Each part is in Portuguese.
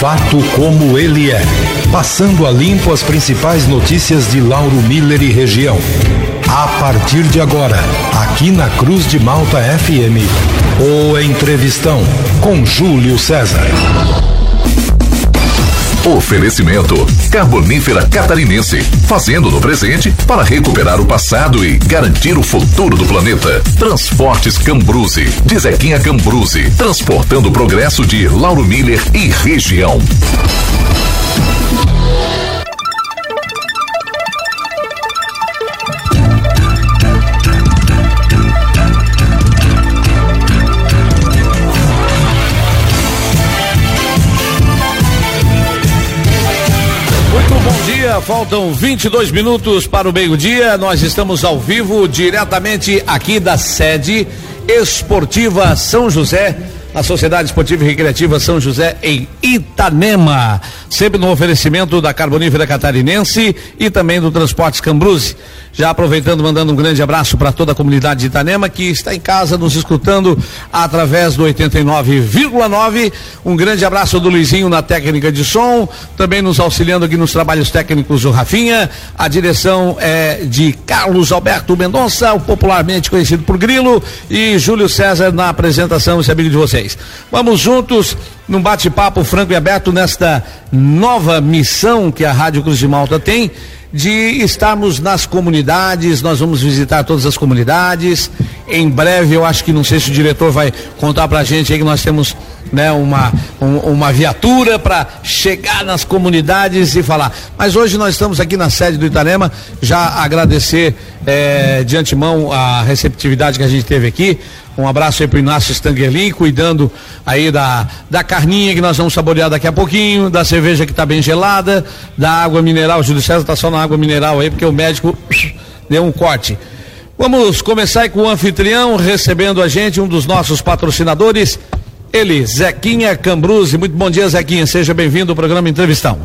fato como ele é. Passando a limpo as principais notícias de Lauro Miller e região. A partir de agora, aqui na Cruz de Malta FM, o Entrevistão com Júlio César. Oferecimento Carbonífera Catarinense, fazendo no presente para recuperar o passado e garantir o futuro do planeta. Transportes Cambruse, de Zequinha Cambruse, transportando o progresso de Lauro Miller e região. Faltam 22 minutos para o meio-dia. Nós estamos ao vivo diretamente aqui da sede esportiva São José a Sociedade Esportiva e Recreativa São José em Itanema, sempre no oferecimento da Carbonífera Catarinense e também do Transportes Cambruse. Já aproveitando, mandando um grande abraço para toda a comunidade de Itanema que está em casa nos escutando através do 89,9. Um grande abraço do Luizinho na técnica de som, também nos auxiliando aqui nos trabalhos técnicos o Rafinha. A direção é de Carlos Alberto Mendonça, popularmente conhecido por Grilo, e Júlio César na apresentação, esse amigo de vocês. Vamos juntos num bate-papo franco e aberto nesta nova missão que a Rádio Cruz de Malta tem de estarmos nas comunidades, nós vamos visitar todas as comunidades. Em breve, eu acho que não sei se o diretor vai contar pra gente aí que nós temos né, uma, um, uma viatura para chegar nas comunidades e falar. Mas hoje nós estamos aqui na sede do Itanema, já agradecer eh, de antemão a receptividade que a gente teve aqui. Um abraço aí pro Inácio Stangerlin, cuidando aí da, da carninha que nós vamos saborear daqui a pouquinho, da cerveja que está bem gelada, da água mineral. O Júlio César tá só na água mineral aí, porque o médico deu um corte. Vamos começar com o anfitrião recebendo a gente, um dos nossos patrocinadores, ele, Zequinha Cambruzzi. Muito bom dia, Zequinha. Seja bem-vindo ao programa Entrevistão.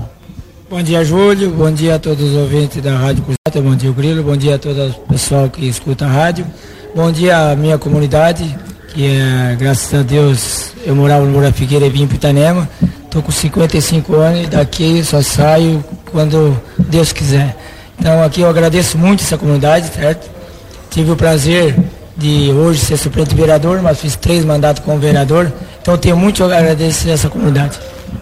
Bom dia, Júlio. Bom dia a todos os ouvintes da Rádio Cruzata. Bom dia, Grilo. Bom dia a todo o pessoal que escuta a rádio. Bom dia à minha comunidade, que é, graças a Deus, eu morava no Moura Figueira e vim para Itanema. Estou com 55 anos e daqui só saio quando Deus quiser. Então aqui eu agradeço muito essa comunidade, certo? Tive o prazer de hoje ser suplente vereador, mas fiz três mandatos como vereador. Então tenho muito a agradecer essa comunidade.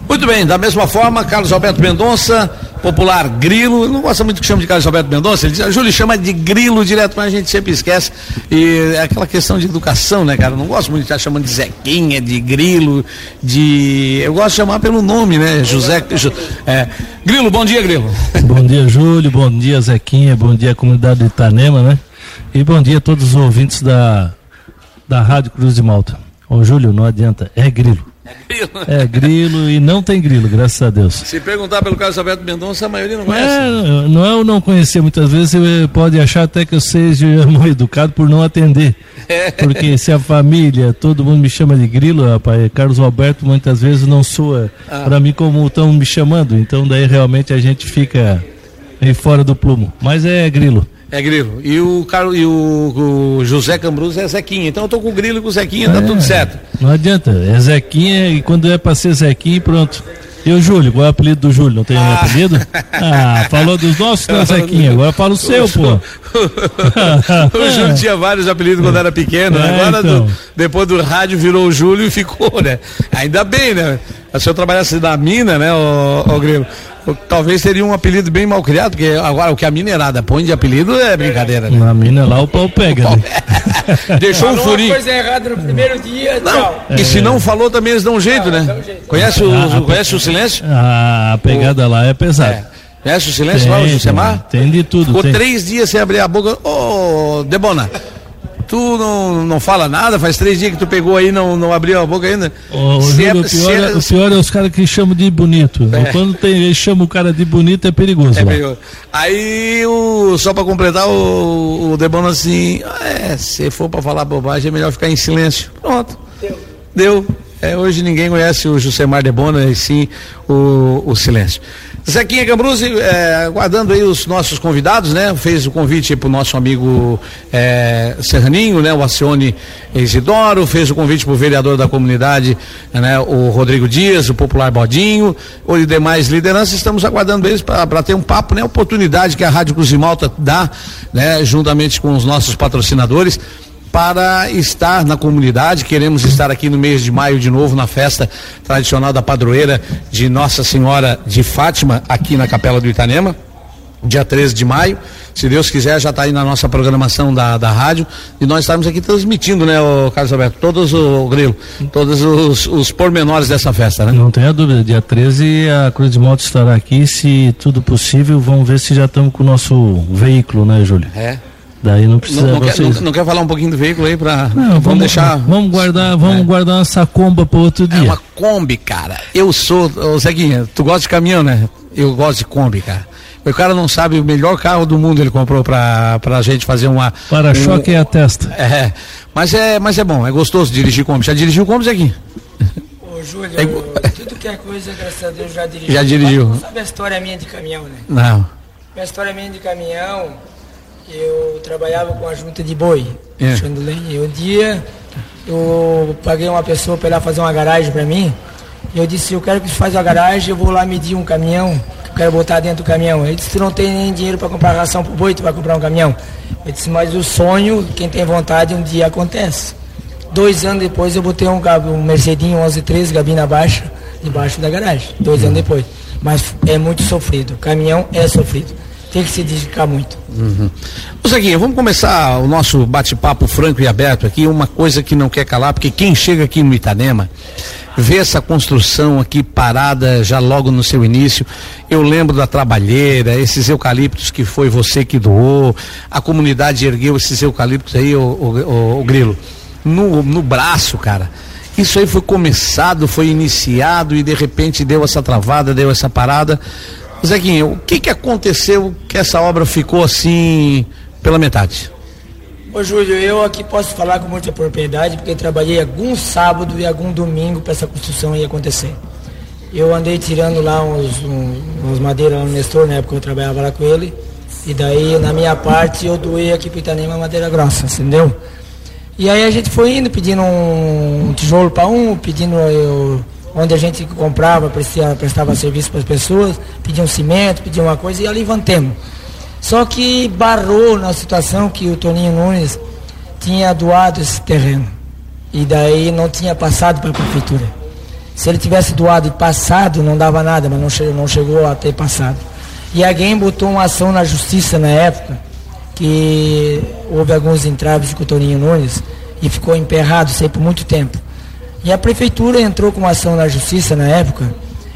Muito bem, da mesma forma, Carlos Alberto Mendonça, popular Grilo, não gosta muito que chama de Carlos Alberto Mendonça, ele diz, Júlio chama de Grilo direto, mas a gente sempre esquece. E é aquela questão de educação, né, cara? Não gosto muito de estar chamando de Zequinha, de Grilo, de. Eu gosto de chamar pelo nome, né? José. É. Grilo, bom dia, Grilo. Bom dia, Júlio, bom dia, Zequinha, bom dia, comunidade de Itanema, né? E bom dia a todos os ouvintes da, da Rádio Cruz de Malta. Ô, Júlio, não adianta, é Grilo. É grilo. É grilo e não tem grilo, graças a Deus. Se perguntar pelo Carlos Alberto Mendonça, a maioria não conhece. É, não é eu não conhecer, muitas vezes você pode achar até que eu seja mal educado por não atender. É. Porque se a família, todo mundo me chama de grilo, rapaz, Carlos Alberto muitas vezes não soa ah. para mim como estão me chamando. Então daí realmente a gente fica aí fora do plumo. Mas é grilo. É grilo. E o, Carlos, e o, o José Cambruz é Zequinha. Então eu tô com o grilo e com o Zequinha, tá é, tudo certo. Não adianta. É Zequinha e quando é pra ser Zequinha, pronto. E o Júlio, qual é o apelido do Júlio? Não tem ah. apelido? Ah, falou dos nossos, né, Zequinha? Agora fala o seu, pô. o Júlio tinha vários apelidos quando era pequeno, né? é, agora então. do, depois do rádio virou o Júlio e ficou, né? Ainda bem, né? Se eu trabalhasse na mina, né, o, o Grilo? Talvez seria um apelido bem mal criado, porque agora o que a minerada põe de apelido é brincadeira. Né? Na mina lá o pau pega. O pau... Né? Deixou falou um furinho. coisa errada no primeiro dia, não. É. E se não falou também eles dão um jeito, né? Um jeito. Conhece, o, ah, conhece o silêncio? A pegada o... lá é pesada. É. Conhece o silêncio tem, lá, o Jusemar? Tem, tem de tudo. Ficou tem. três dias sem abrir a boca. Ô, oh, Debona, tu não, não fala nada, faz três dias que tu pegou aí não não abriu a boca ainda. Oh, Júlio, o, pior é, o pior é os caras que chamam de bonito. É. Quando tem, eles chamam o cara de bonito é perigoso. É perigoso. Aí, o, só para completar, o, o Debano assim, é, se for para falar bobagem é melhor ficar em silêncio. Pronto. Deu. Deu. É, hoje ninguém conhece o Josemar Debona e sim o, o silêncio. Zequinha Cambruzzi, é, aguardando aí os nossos convidados, né? Fez o convite para o nosso amigo é, Serraninho, né? O Acione Isidoro, fez o convite para o vereador da comunidade, né? O Rodrigo Dias, o popular Bodinho, e demais lideranças, estamos aguardando eles para ter um papo, né? Oportunidade que a Rádio Cruz de Malta dá, né? Juntamente com os nossos patrocinadores para estar na comunidade. Queremos estar aqui no mês de maio de novo na festa tradicional da padroeira de Nossa Senhora de Fátima, aqui na Capela do Itanema dia 13 de maio. Se Deus quiser, já está aí na nossa programação da, da rádio. E nós estamos aqui transmitindo, né, o Carlos Alberto? Todos o Grilo, todos os, os pormenores dessa festa, né? Não tenha dúvida. Dia 13 a Cruz de Moto estará aqui. Se tudo possível, vamos ver se já estamos com o nosso veículo, né, Júlio? É. Daí não precisa não, não, vocês... quer, não, não, quer falar um pouquinho do veículo aí para vamos, vamos deixar vamos guardar vamos é. guardar essa comba para outro dia. É uma Kombi, cara. Eu sou, ô Zeguinha, tu gosta de caminhão, né? Eu gosto de Kombi, cara. O cara não sabe o melhor carro do mundo ele comprou para pra gente fazer uma para-choque um, e a testa. É. Mas é, mas é bom, é gostoso dirigir Kombi. Já dirigiu Kombi, Zeguinha? Ô, Júlio, é, tudo que é coisa, graças a Deus, já dirigiu. Já dirigiu. Mas, sabe a história minha de caminhão, né? Não. Minha história minha de caminhão, eu trabalhava com a junta de boi, é. puxando lenha. E um dia eu paguei uma pessoa para ir lá fazer uma garagem para mim. E eu disse, eu quero que você faça a garagem, eu vou lá medir um caminhão, que eu quero botar dentro do caminhão. Ele disse, tu não tem nem dinheiro para comprar ração para o boi, tu vai comprar um caminhão. Eu disse, mas o sonho, quem tem vontade, um dia acontece. Dois anos depois eu botei um, um Mercedinho 1113, gabina baixa, debaixo da garagem. Dois anos depois. Mas é muito sofrido. Caminhão é sofrido tem que se dedicar muito. Uhum. Zeguinha, vamos começar o nosso bate-papo franco e aberto aqui. Uma coisa que não quer calar, porque quem chega aqui no Itanema vê essa construção aqui parada já logo no seu início. Eu lembro da trabalheira, esses eucaliptos que foi você que doou, a comunidade ergueu esses eucaliptos aí, o, o, o, o Grilo, no, no braço, cara. Isso aí foi começado, foi iniciado e de repente deu essa travada, deu essa parada. Zequinha, o que que aconteceu que essa obra ficou assim pela metade? Ô Júlio, eu aqui posso falar com muita propriedade porque trabalhei algum sábado e algum domingo para essa construção aí acontecer. Eu andei tirando lá uns, uns, madeiras lá no Nestor, na época eu trabalhava lá com ele. E daí, na minha parte, eu doei aqui para Itanema madeira grossa, entendeu? E aí a gente foi indo, pedindo um tijolo para um, pedindo eu, onde a gente comprava, prestava, prestava serviço para as pessoas, pedia um cimento, pedia uma coisa e ali levantemos. Só que barrou na situação que o Toninho Nunes tinha doado esse terreno. E daí não tinha passado para a prefeitura. Se ele tivesse doado e passado, não dava nada, mas não chegou, não chegou a ter passado. E alguém botou uma ação na justiça na época, que houve alguns entraves com o Toninho Nunes, e ficou emperrado, sei, por muito tempo. E a prefeitura entrou com uma ação na justiça na época,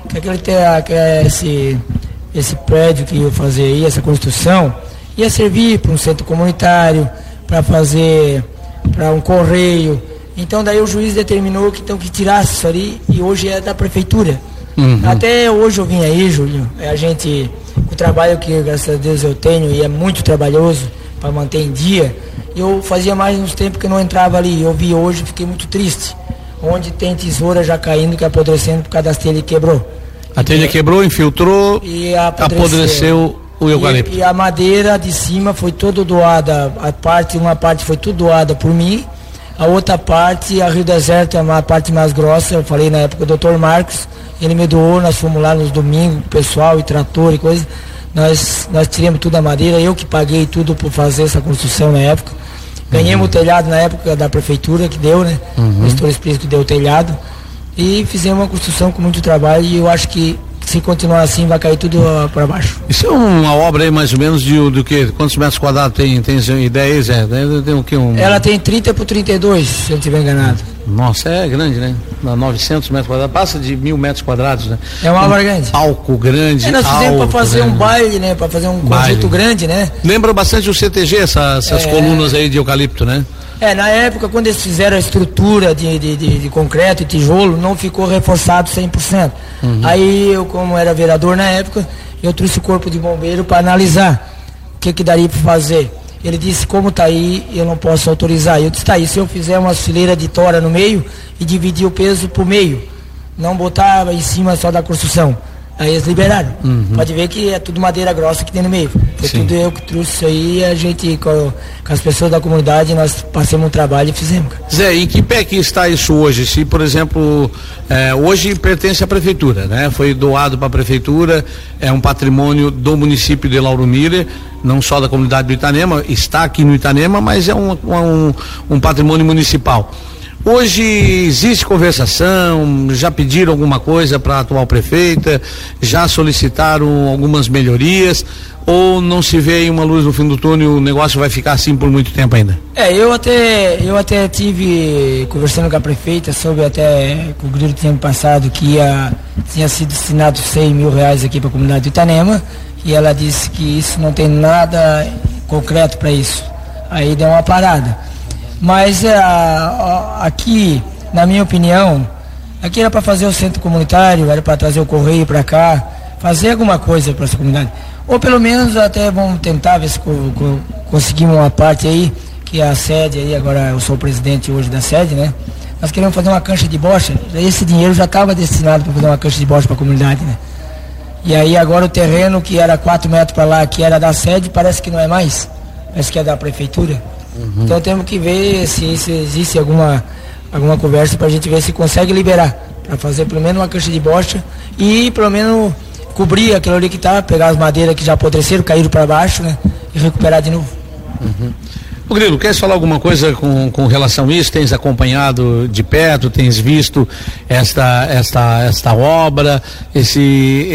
que aquele que é esse, esse prédio que ia fazer aí, essa construção, ia servir para um centro comunitário, para fazer para um correio. Então daí o juiz determinou que então que tirasse isso ali e hoje é da prefeitura. Uhum. Até hoje eu vim aí, Júlio, é a gente, o trabalho que graças a Deus eu tenho e é muito trabalhoso para manter em dia, eu fazia mais uns tempos que eu não entrava ali. Eu vi hoje, fiquei muito triste onde tem tesoura já caindo, que apodrecendo por causa das telhas quebrou. A telha e, quebrou, infiltrou, e apodreceu, apodreceu o eucalipto. E, e, a madeira de cima foi toda doada, a parte, uma parte foi tudo doada por mim, a outra parte, a Rio Deserto é uma parte mais grossa, eu falei na época do Dr. Marcos, ele me doou, nós fomos lá nos domingos, pessoal e trator e coisa, nós, nós tiramos tudo a madeira, eu que paguei tudo por fazer essa construção na época. Ganhamos uhum. o telhado na época da prefeitura que deu, né? Uhum. O gestor Espírito que deu o telhado. E fizemos uma construção com muito trabalho e eu acho que se continuar assim vai cair tudo uh, para baixo. Isso é uma obra aí mais ou menos de do que? Quantos metros quadrados tem? Tem ideias? É, tem o que? Um... Ela tem 30 por 32, se eu não estiver enganado. Nossa, é grande, né? 900 metros quadrados, passa de mil metros quadrados, né? É uma obra grande. Palco grande. É, nós fizemos para fazer um baile, né? Para fazer um baile. conjunto grande, né? Lembra bastante o CTG, essa, essas é... colunas aí de eucalipto, né? É, na época, quando eles fizeram a estrutura de, de, de, de concreto e tijolo, não ficou reforçado 100%. Uhum. Aí, eu, como era vereador na época, eu trouxe o corpo de bombeiro para analisar o que, que daria para fazer. Ele disse, como está aí, eu não posso autorizar. Eu disse, está aí, se eu fizer uma fileira de tora no meio e dividir o peso por meio, não botar em cima só da construção. Aí eles liberaram. Uhum. Pode ver que é tudo madeira grossa que tem no meio. Foi Sim. tudo eu que trouxe isso aí a gente, com, com, as pessoas da comunidade, nós passamos um trabalho e fizemos. Cara. Zé, em que pé que está isso hoje? Se, por exemplo, é, hoje pertence à prefeitura, né? Foi doado para a prefeitura, é um patrimônio do município de Lauro Miller, não só da comunidade do Itanema, está aqui no Itanema, mas é um, um, um patrimônio municipal. Hoje existe conversação, já pediram alguma coisa para a atual prefeita, já solicitaram algumas melhorias ou não se vê uma luz no fim do túnel, o negócio vai ficar assim por muito tempo ainda? É, eu até eu até tive conversando com a prefeita sobre até com o Grilo tinha passado que ia, tinha sido destinado 100 mil reais aqui para a comunidade de Itanema e ela disse que isso não tem nada concreto para isso. Aí deu uma parada. Mas é, aqui, na minha opinião, aqui era para fazer o centro comunitário, era para trazer o correio para cá, fazer alguma coisa para essa comunidade. Ou pelo menos até vamos tentar ver se co co conseguimos uma parte aí, que é a sede aí, agora eu sou o presidente hoje da sede, né? Nós queremos fazer uma cancha de bocha, esse dinheiro já estava destinado para fazer uma cancha de bocha para a comunidade, né? E aí agora o terreno que era 4 metros para lá, que era da sede, parece que não é mais. Parece que é da prefeitura. Uhum. Então temos que ver se, se existe alguma, alguma conversa para a gente ver se consegue liberar. Para fazer pelo menos uma cancha de bocha e pelo menos cobrir aquilo ali que está, pegar as madeiras que já apodreceram, caíram para baixo, né? E recuperar de novo. Uhum. O Grilo, queres falar alguma coisa com, com relação a isso? Tens acompanhado de perto, tens visto esta, esta, esta obra, esse,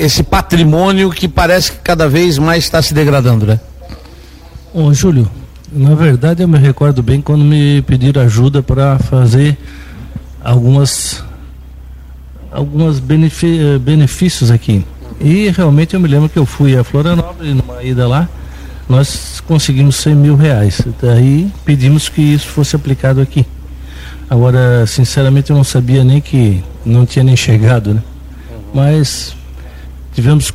esse patrimônio que parece que cada vez mais está se degradando, né? Ô, Júlio, na verdade, eu me recordo bem quando me pediram ajuda para fazer algumas algumas benefícios aqui. E realmente eu me lembro que eu fui a Florianópolis numa ida lá, nós conseguimos 100 mil reais. Daí pedimos que isso fosse aplicado aqui. Agora, sinceramente, eu não sabia nem que não tinha nem chegado, né? Mas tivemos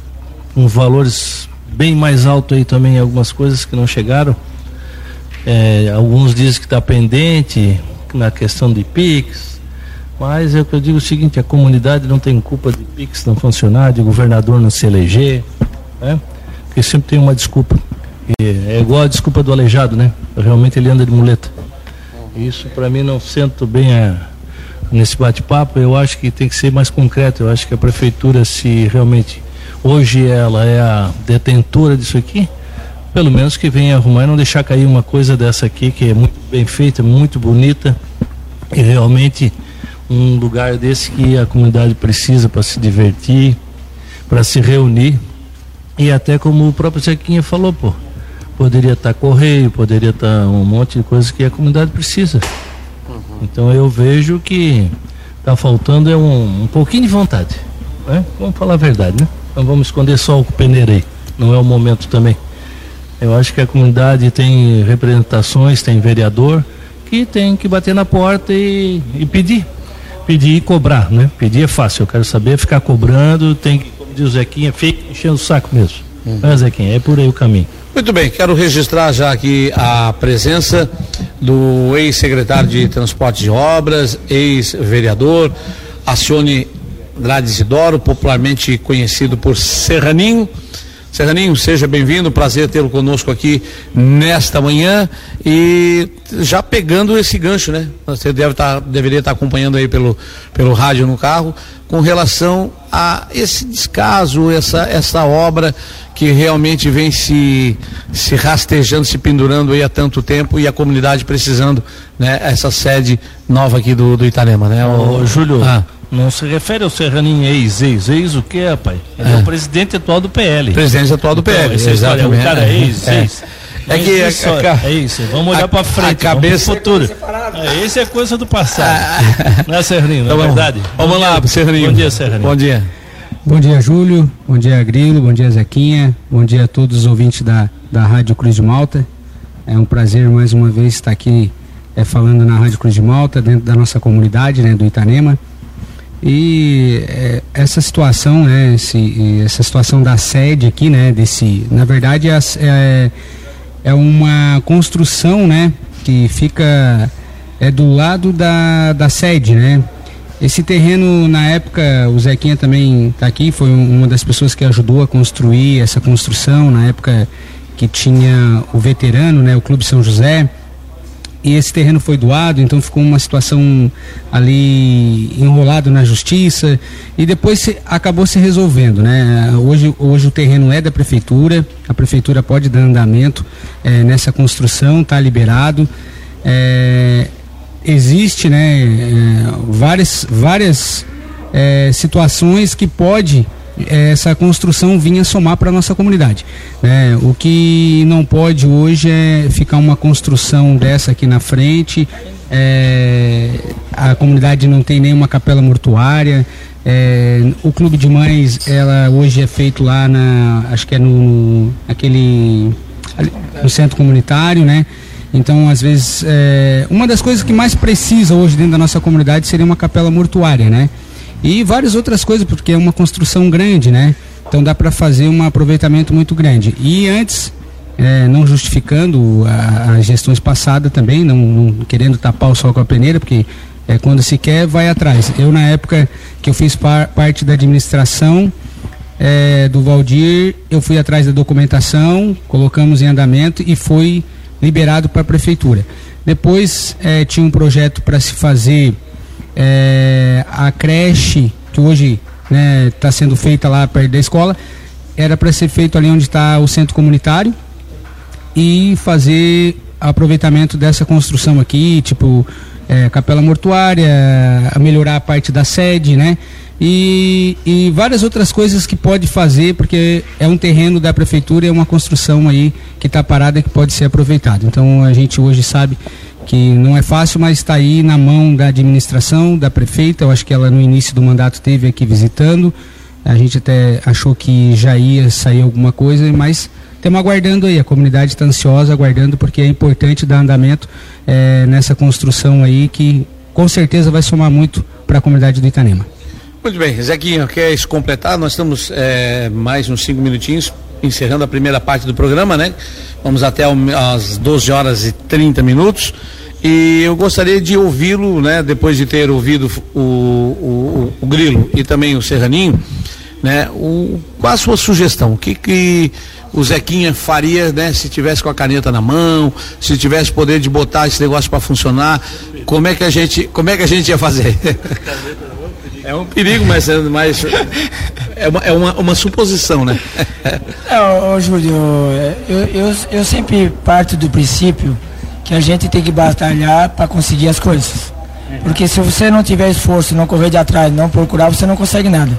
uns valores bem mais altos aí também, algumas coisas que não chegaram. É, alguns dizem que está pendente na questão de PIX, mas é o que eu digo o seguinte, a comunidade não tem culpa de PIX não funcionar, de governador não se eleger, né? Porque sempre tem uma desculpa. E é igual a desculpa do aleijado, né? Realmente ele anda de muleta. Isso para mim não sento bem a, nesse bate-papo, eu acho que tem que ser mais concreto, eu acho que a prefeitura se realmente hoje ela é a detentora disso aqui, pelo menos que venha arrumar e não deixar cair uma coisa dessa aqui que é muito bem feita, muito bonita e realmente um lugar desse que a comunidade precisa para se divertir, para se reunir e até como o próprio Zequinha falou, pô, poderia estar tá correio, poderia estar tá um monte de coisas que a comunidade precisa. Uhum. Então eu vejo que está faltando é um, um pouquinho de vontade, né? Vamos falar a verdade, né? Não vamos esconder só o peneiro aí, não é o momento também. Eu acho que a comunidade tem representações, tem vereador que tem que bater na porta e, e pedir. Pedir e cobrar, né? Pedir é fácil, eu quero saber, ficar cobrando, tem que, como diz o Zequinha, fica enchendo o saco mesmo. Uhum. É, Zequinha, é por aí o caminho. Muito bem, quero registrar já aqui a presença do ex-secretário de Transportes e Obras, ex-vereador, Acione Andrade Isidoro, popularmente conhecido por Serraninho. Serraninho, seja bem-vindo, prazer tê-lo conosco aqui nesta manhã e já pegando esse gancho, né? Você deve estar, tá, deveria estar tá acompanhando aí pelo, pelo rádio no carro, com relação a esse descaso, essa, essa obra que realmente vem se, se rastejando, se pendurando aí há tanto tempo e a comunidade precisando, né? Essa sede nova aqui do, do Itarema, né? O, Ô, Júlio, ah. Não se refere ao Serraninho ex, ex, ex o que, rapaz? Ele é. é o presidente atual do PL. Presidente atual do PL, então, exatamente. O cara é ex, é. ex. É que isso, é isso, vamos olhar para frente, a cabeça futuro. É, isso é coisa do passado. Ah. Não é Serraninho, não é então, verdade? Vamos lá, Serraninho. Bom dia, Serraninho. Bom dia. Bom dia, Júlio. Bom dia, Grilo. Bom dia, Zequinha. Bom dia a todos os ouvintes da, da Rádio Cruz de Malta. É um prazer mais uma vez estar aqui é, falando na Rádio Cruz de Malta, dentro da nossa comunidade, né, do Itanema. E é, essa situação, né, esse, essa situação da sede aqui, né, desse, na verdade é, é, é uma construção, né, que fica é do lado da, da sede, né, Esse terreno, na época, o Zequinha também está aqui, foi uma das pessoas que ajudou a construir essa construção, na época que tinha o veterano, né, o Clube São José, e esse terreno foi doado, então ficou uma situação ali enrolado na justiça e depois se, acabou se resolvendo, né? Hoje, hoje o terreno é da prefeitura, a prefeitura pode dar andamento é, nessa construção, está liberado. É, existe, né, é, várias, várias situações que pode essa construção vinha somar para a nossa comunidade. Né? O que não pode hoje é ficar uma construção dessa aqui na frente, é, a comunidade não tem nenhuma capela mortuária, é, o clube de mães, ela hoje é feito lá na, acho que é no, aquele, no centro comunitário, né? Então, às vezes, é, uma das coisas que mais precisa hoje dentro da nossa comunidade seria uma capela mortuária, né? E várias outras coisas, porque é uma construção grande, né? Então dá para fazer um aproveitamento muito grande. E antes, é, não justificando as gestões passadas também, não, não, querendo tapar o sol com a peneira, porque é, quando se quer, vai atrás. Eu, na época que eu fiz par, parte da administração é, do Valdir, eu fui atrás da documentação, colocamos em andamento e foi liberado para a prefeitura. Depois é, tinha um projeto para se fazer é, a creche que hoje está né, tá sendo feita lá perto da escola era para ser feito ali onde está o centro comunitário e fazer aproveitamento dessa construção aqui, tipo é, capela mortuária, melhorar a parte da sede, né? E, e várias outras coisas que pode fazer, porque é um terreno da prefeitura, é uma construção aí que está parada que pode ser aproveitada. Então a gente hoje sabe que não é fácil, mas está aí na mão da administração, da prefeita. Eu acho que ela no início do mandato teve aqui visitando. A gente até achou que já ia sair alguma coisa, mas estamos aguardando aí. A comunidade está ansiosa, aguardando, porque é importante dar andamento é, nessa construção aí que com certeza vai somar muito para a comunidade do Itanema. Muito bem, Zequinha, quer completar? Nós estamos é, mais uns cinco minutinhos encerrando a primeira parte do programa, né? Vamos até às 12 horas e 30 minutos. E eu gostaria de ouvi-lo, né, depois de ter ouvido o, o, o, Grilo e também o Serraninho, né, o, qual a sua sugestão? O que, que o Zequinha faria, né, se tivesse com a caneta na mão, se tivesse poder de botar esse negócio para funcionar, como é que a gente, como é que a gente ia fazer? É um perigo, mas, é, é, uma, é uma, uma suposição, né? É, ô, Júlio, eu, eu, eu sempre parto do princípio que a gente tem que batalhar para conseguir as coisas. Porque se você não tiver esforço, não correr de atrás, não procurar, você não consegue nada.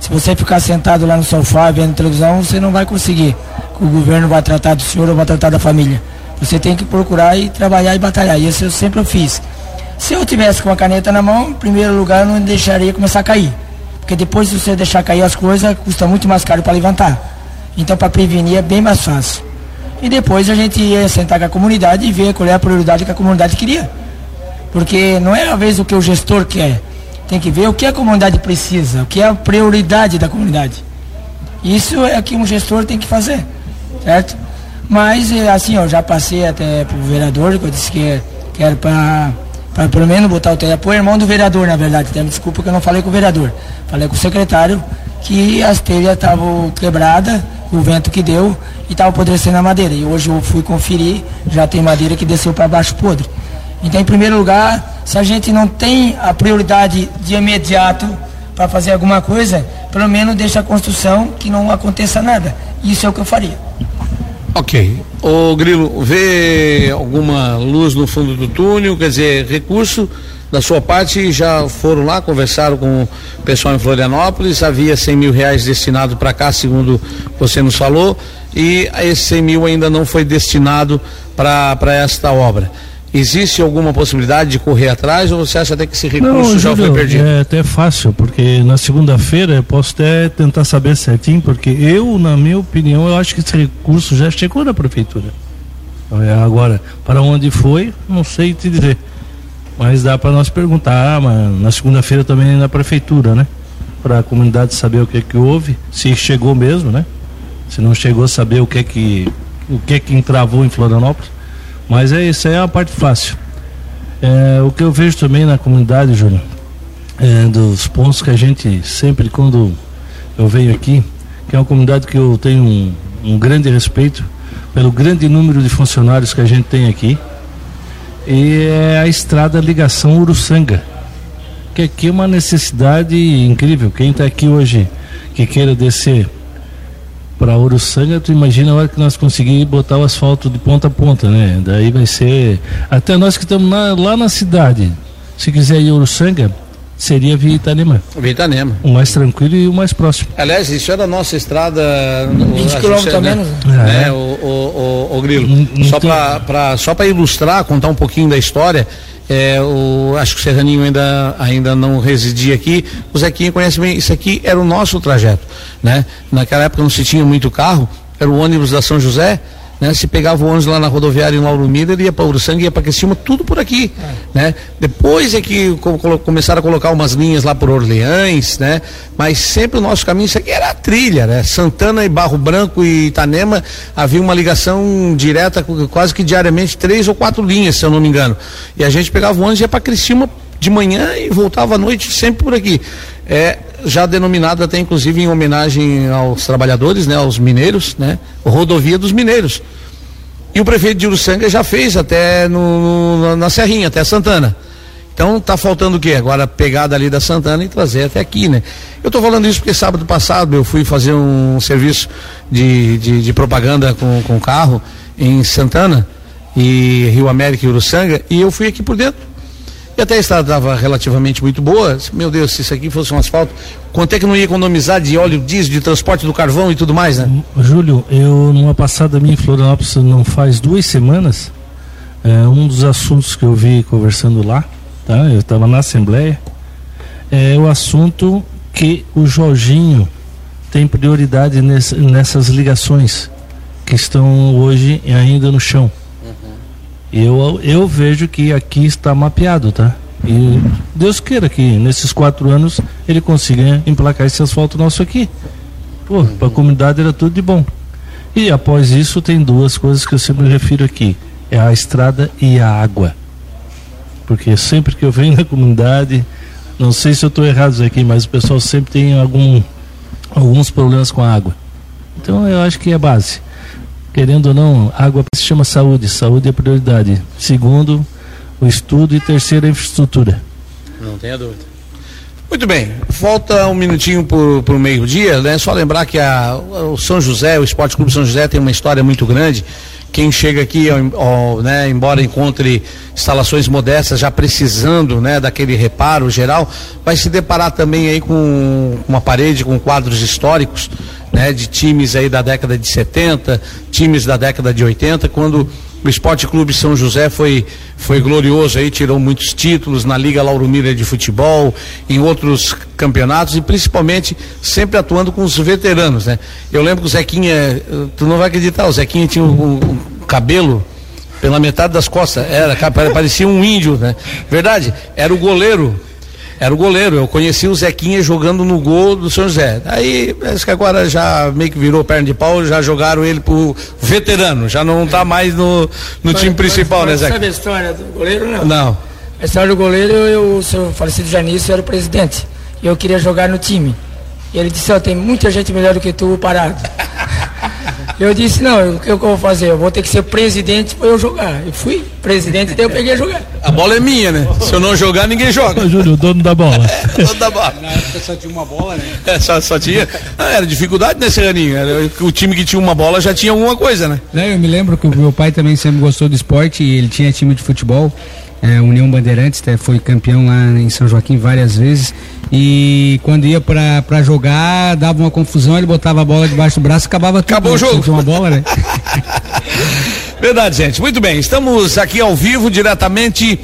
Se você ficar sentado lá no sofá vendo televisão, você não vai conseguir. O governo vai tratar do senhor ou vai tratar da família. Você tem que procurar e trabalhar e batalhar. Isso eu sempre fiz. Se eu tivesse com a caneta na mão, em primeiro lugar eu não deixaria começar a cair. Porque depois de você deixar cair as coisas, custa muito mais caro para levantar. Então para prevenir é bem mais fácil. E depois a gente ia sentar com a comunidade e ver qual é a prioridade que a comunidade queria. Porque não é a vez o que o gestor quer. Tem que ver o que a comunidade precisa, o que é a prioridade da comunidade. Isso é o que um gestor tem que fazer, certo? Mas eh, assim, eu já passei até para o vereador, que eu disse que quero para para pelo menos botar o telhado, o irmão do vereador, na verdade, até desculpa que eu não falei com o vereador. Falei com o secretário que as telhas estavam quebradas, o vento que deu, e estava apodrecendo a madeira. E hoje eu fui conferir, já tem madeira que desceu para baixo podre. Então, em primeiro lugar, se a gente não tem a prioridade de imediato para fazer alguma coisa, pelo menos deixa a construção que não aconteça nada. Isso é o que eu faria. Ok. O Grilo, vê alguma luz no fundo do túnel? Quer dizer, recurso da sua parte já foram lá, conversaram com o pessoal em Florianópolis, havia 100 mil reais destinado para cá, segundo você nos falou, e esse 100 mil ainda não foi destinado para esta obra. Existe alguma possibilidade de correr atrás ou você acha até que esse recurso Não, já Júlio, foi perdido? É até fácil, porque na segunda-feira eu posso até tentar saber certinho, porque eu, na minha opinião, eu acho que esse recurso já chegou na prefeitura. É, agora, para onde foi, não sei te dizer. Mas dá para nós perguntar, ah, mas na segunda-feira também é na prefeitura, né? Para a comunidade saber o que que houve, se chegou mesmo, né? Se não chegou, saber o que que o que que entravou em Florianópolis. Mas é isso aí é a parte fácil. É, o que eu vejo também na comunidade, Júnior, é, dos pontos que a gente sempre, quando eu venho aqui, que é uma comunidade que eu tenho um, um grande respeito pelo grande número de funcionários que a gente tem aqui, e é a estrada ligação Uruçanga, que aqui é uma necessidade incrível. Quem está aqui hoje que queira descer para Uruçanga, tu imagina a hora que nós conseguirmos botar o asfalto de ponta a ponta, né? Daí vai ser. Até nós que estamos lá na cidade, se quiser ir a Uruçanga, seria via Itanema. Via Itanema. O mais tranquilo e o mais próximo. Aliás, isso era a nossa estrada. 20 quilômetros a menos. Né? É, o, o, o, o Grilo. Então, só para só ilustrar, contar um pouquinho da história. É, o, acho que o Serraninho ainda, ainda não residia aqui. O Zequinha conhece bem. Isso aqui era o nosso trajeto. Né? Naquela época não se tinha muito carro, era o ônibus da São José né? Se pegava o ônibus lá na rodoviária em Lauro Miller, ia para Uruçanga, ia para Criciúma, tudo por aqui, é. né? Depois é que começaram a colocar umas linhas lá por Orleães, né? Mas sempre o nosso caminho, isso aqui era a trilha, né? Santana e Barro Branco e Itanema, havia uma ligação direta, quase que diariamente, três ou quatro linhas, se eu não me engano. E a gente pegava o ônibus e ia para Criciúma de manhã e voltava à noite, sempre por aqui. É, já denominada até inclusive em homenagem aos trabalhadores, né, aos mineiros, né, rodovia dos mineiros. E o prefeito de Uruçanga já fez até no, no, na Serrinha, até Santana. Então tá faltando o quê? Agora pegada ali da Santana e trazer até aqui, né? Eu tô falando isso porque sábado passado eu fui fazer um serviço de, de, de propaganda com, com carro em Santana e Rio América e Uruçanga e eu fui aqui por dentro e até a estrada estava relativamente muito boa. Meu Deus, se isso aqui fosse um asfalto, quanto é que não ia economizar de óleo diesel, de transporte do carvão e tudo mais, né? Júlio, eu numa passada minha em Florianópolis não faz duas semanas, é, um dos assuntos que eu vi conversando lá, tá? Eu estava na Assembleia, é o assunto que o Jorginho tem prioridade ness, nessas ligações que estão hoje ainda no chão. Eu, eu vejo que aqui está mapeado, tá? E Deus queira que nesses quatro anos ele consiga emplacar esse asfalto nosso aqui. Pô, para a comunidade era tudo de bom. E após isso tem duas coisas que eu sempre refiro aqui: é a estrada e a água. Porque sempre que eu venho na comunidade, não sei se eu estou errado aqui, mas o pessoal sempre tem algum, alguns problemas com a água. Então eu acho que é base querendo ou não, água se chama saúde, saúde é prioridade. Segundo, o estudo e terceiro, a infraestrutura. Não tenha dúvida. Muito bem, falta um minutinho para o meio-dia, né? Só lembrar que a, o São José, o Esporte Clube São José tem uma história muito grande. Quem chega aqui, ó, né, embora encontre instalações modestas, já precisando né, daquele reparo geral, vai se deparar também aí com uma parede com quadros históricos né, de times aí da década de 70, times da década de 80, quando o Esporte Clube São José foi, foi glorioso aí, tirou muitos títulos na Liga Lauro Miller de futebol, em outros campeonatos e principalmente sempre atuando com os veteranos, né? Eu lembro que o Zequinha, tu não vai acreditar, o Zequinha tinha um, um cabelo pela metade das costas, era, parecia um índio, né? Verdade, era o goleiro era o goleiro. Eu conheci o Zequinha jogando no gol do São José. Aí, parece que agora já meio que virou perna de pau, já jogaram ele pro veterano, já não tá mais no, no mas, time principal, mas, né, Zé? Sabe a história do goleiro, não? Não. A história do goleiro, eu, o seu falecido Janício era o presidente. E eu queria jogar no time. E ele disse, ó, oh, tem muita gente melhor do que tu parado. Eu disse, não, o que eu vou fazer? Eu vou ter que ser presidente para eu jogar. Eu fui presidente, daí eu peguei a jogar. A bola é minha, né? Se eu não jogar, ninguém joga. Júlio, o dono da bola. É, dono da bola. Na época só tinha uma bola, né? É, só, só tinha. Ah, era dificuldade nesse né, aninho. Era, o time que tinha uma bola já tinha alguma coisa, né? Não, eu me lembro que o meu pai também sempre gostou do esporte e ele tinha time de futebol. É, União Bandeirantes, até foi campeão lá em São Joaquim várias vezes. E quando ia para jogar, dava uma confusão, ele botava a bola debaixo do braço e acabava tudo. Acabou o jogo. Uma bola, né? Verdade, gente. Muito bem, estamos aqui ao vivo, diretamente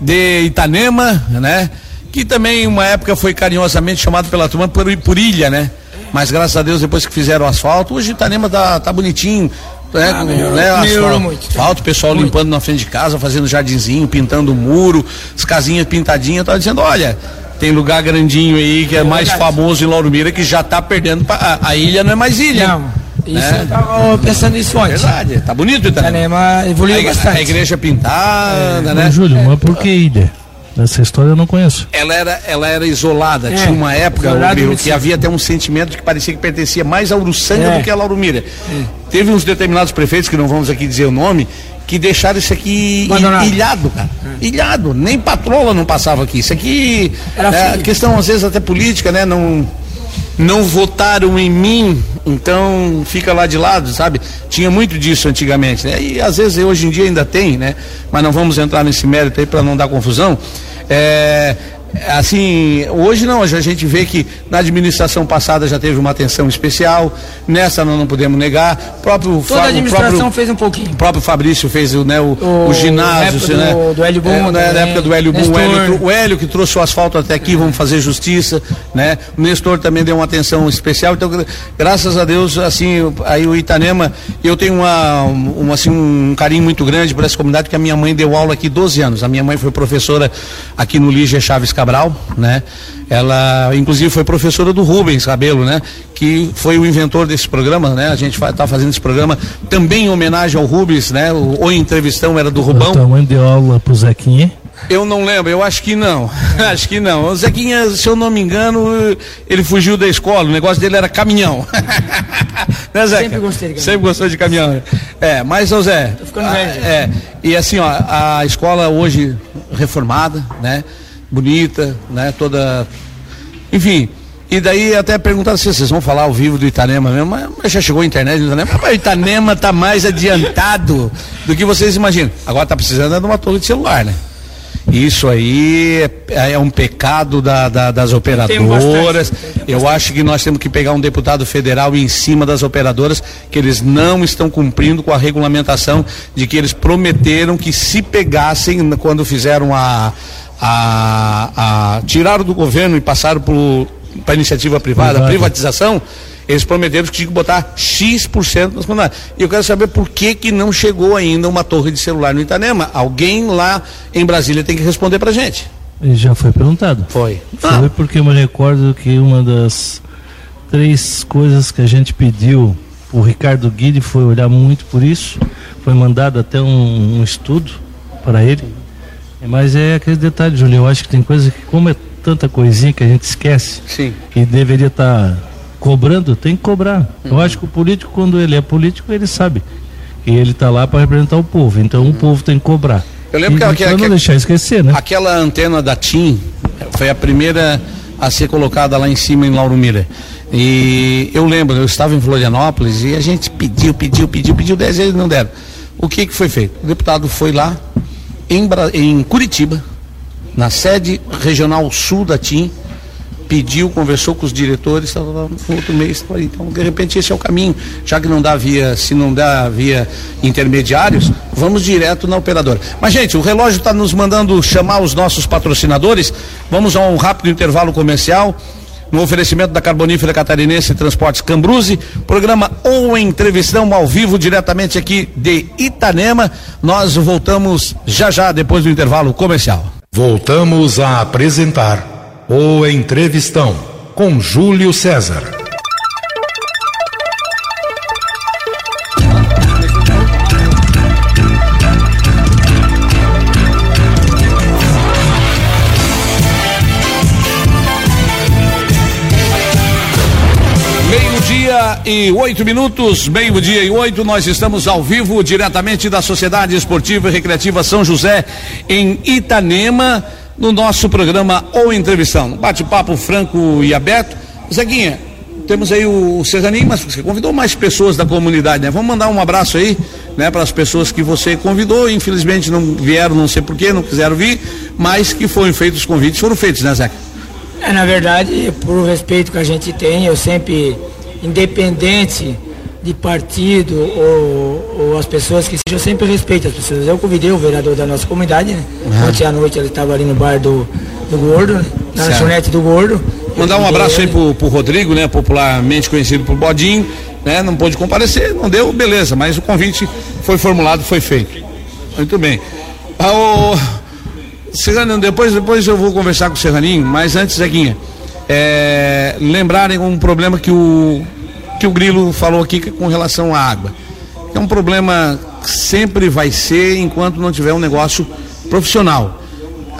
de Itanema, né? Que também uma época foi carinhosamente chamado pela turma por, por ilha, né? Mas graças a Deus, depois que fizeram o asfalto, hoje Itanema tá, tá bonitinho, né, ah, melhorou, né, melhorou muito. Falta o pessoal muito. limpando na frente de casa, fazendo jardinzinho, pintando o muro, as casinhas pintadinhas, tá dizendo, olha, tem lugar grandinho aí que é, é mais famoso em Lauro Mira que já está perdendo pra, a, a, ilha não é mais ilha. Não. Isso né? eu tava pensando nisso ontem. Verdade, tá bonito, Itanema. Itanema evoluiu a, bastante. A igreja pintada, é. né? Júlio, mas por que ilha? Essa história eu não conheço. Ela era, ela era isolada. É, Tinha uma época Rio, que havia até um sentimento que parecia que pertencia mais a Uruçanga é. do que a Lauro Miller. É. Teve uns determinados prefeitos, que não vamos aqui dizer o nome, que deixaram isso aqui Abandonado. ilhado, cara. É. Ilhado. Nem patrola não passava aqui. Isso aqui é questão, às vezes, até política, né? Não não votaram em mim, então fica lá de lado, sabe? Tinha muito disso antigamente, né? E às vezes hoje em dia ainda tem, né? Mas não vamos entrar nesse mérito aí para não dar confusão. É, assim, hoje não, hoje a gente vê que na administração passada já teve uma atenção especial, nessa nós não podemos negar. próprio Toda a administração próprio, fez um pouquinho. O próprio Fabrício fez né, o, o, o ginásio, né? Do, do Hélio Boom, é, na época do Hélio Boom, o Hélio, o Hélio que trouxe o asfalto até aqui, vamos fazer justiça, né? O Nestor também deu uma atenção especial, então graças a Deus, assim, aí o Itanema, eu tenho uma, um, assim, um carinho muito grande por essa comunidade, porque a minha mãe deu aula aqui 12 anos, a minha mãe foi professora aqui no Lígia Chaves Cabral Cabral, né? Ela, inclusive, foi professora do Rubens Cabelo, né? Que foi o inventor desse programa, né? A gente está fazendo esse programa também em homenagem ao Rubens, né? O, o entrevistão era do Rubão. Tua mãe deu aula pro Zequinha? Eu não lembro, eu acho que não. acho que não. O Zequinha, se eu não me engano, ele fugiu da escola, o negócio dele era caminhão. né, Zeca? Sempre gostei de caminhão. Sempre gostou de caminhão. É, mas, ô Zé. Tô ficando velho. É, e assim, ó, a escola hoje reformada, né? Bonita, né? Toda. Enfim. E daí até perguntaram se vocês vão falar ao vivo do Itanema mesmo, mas, mas já chegou a internet do Itanema, mas o Itanema está mais adiantado do que vocês imaginam. Agora está precisando de uma torre de celular, né? Isso aí é, é um pecado da, da, das operadoras. Eu acho que nós temos que pegar um deputado federal em cima das operadoras, que eles não estão cumprindo com a regulamentação de que eles prometeram que se pegassem quando fizeram a a, a tiraram do governo e passaram para a iniciativa privada, Verdade. a privatização, eles prometeram que tinha que botar X% nas comunidades. E eu quero saber por que, que não chegou ainda uma torre de celular no Itanema. Alguém lá em Brasília tem que responder pra gente. Já foi perguntado. Foi. Foi ah. porque eu me recordo que uma das três coisas que a gente pediu, o Ricardo Guide foi olhar muito por isso, foi mandado até um, um estudo para ele mas é aquele detalhe, Júlio, eu acho que tem coisa que, como é tanta coisinha que a gente esquece, Sim. e deveria estar tá cobrando, tem que cobrar. Uhum. Eu acho que o político, quando ele é político, ele sabe. E ele está lá para representar o povo, então uhum. o povo tem que cobrar. Eu lembro e, que, que, não deixar esquecer, né? Aquela antena da TIM foi a primeira a ser colocada lá em cima em Lauro Miller. E eu lembro, eu estava em Florianópolis e a gente pediu, pediu, pediu, pediu, dez vezes não deram. O que que foi feito? O deputado foi lá, em, em Curitiba, na sede regional sul da TIM, pediu, conversou com os diretores, no outro mês, então de repente esse é o caminho, já que não dá via, se não dá via intermediários, vamos direto na operadora. Mas gente, o relógio está nos mandando chamar os nossos patrocinadores, vamos a um rápido intervalo comercial no oferecimento da Carbonífera Catarinense Transportes Cambruse, programa ou entrevistão ao vivo diretamente aqui de Itanema. Nós voltamos já já depois do intervalo comercial. Voltamos a apresentar o Entrevistão com Júlio César. E oito minutos, meio-dia e oito, nós estamos ao vivo diretamente da Sociedade Esportiva e Recreativa São José, em Itanema, no nosso programa ou entrevistão. Bate-papo franco e aberto. Zeguinha, temos aí o Serraninho, mas você convidou mais pessoas da comunidade, né? Vamos mandar um abraço aí, né, para as pessoas que você convidou, infelizmente não vieram, não sei porquê, não quiseram vir, mas que foram feitos os convites, foram feitos, né, Zeca? É, na verdade, por respeito que a gente tem, eu sempre independente de partido ou, ou, as pessoas que sejam, sempre respeito as pessoas. Eu convidei o vereador da nossa comunidade, né? Uhum. Ontem à noite ele estava ali no bar do, do Gordo, né? na lanchonete do Gordo. Mandar um abraço ele. aí pro, pro Rodrigo, né? Popularmente conhecido por Bodinho, né? Não pôde comparecer, não deu, beleza, mas o convite foi formulado, foi feito. Muito bem. Ah, o... Serraninho, depois, depois eu vou conversar com o Serraninho, mas antes, Zeguinha, é, lembrarem um problema que o, que o Grilo falou aqui com relação à água. É um problema que sempre vai ser enquanto não tiver um negócio profissional.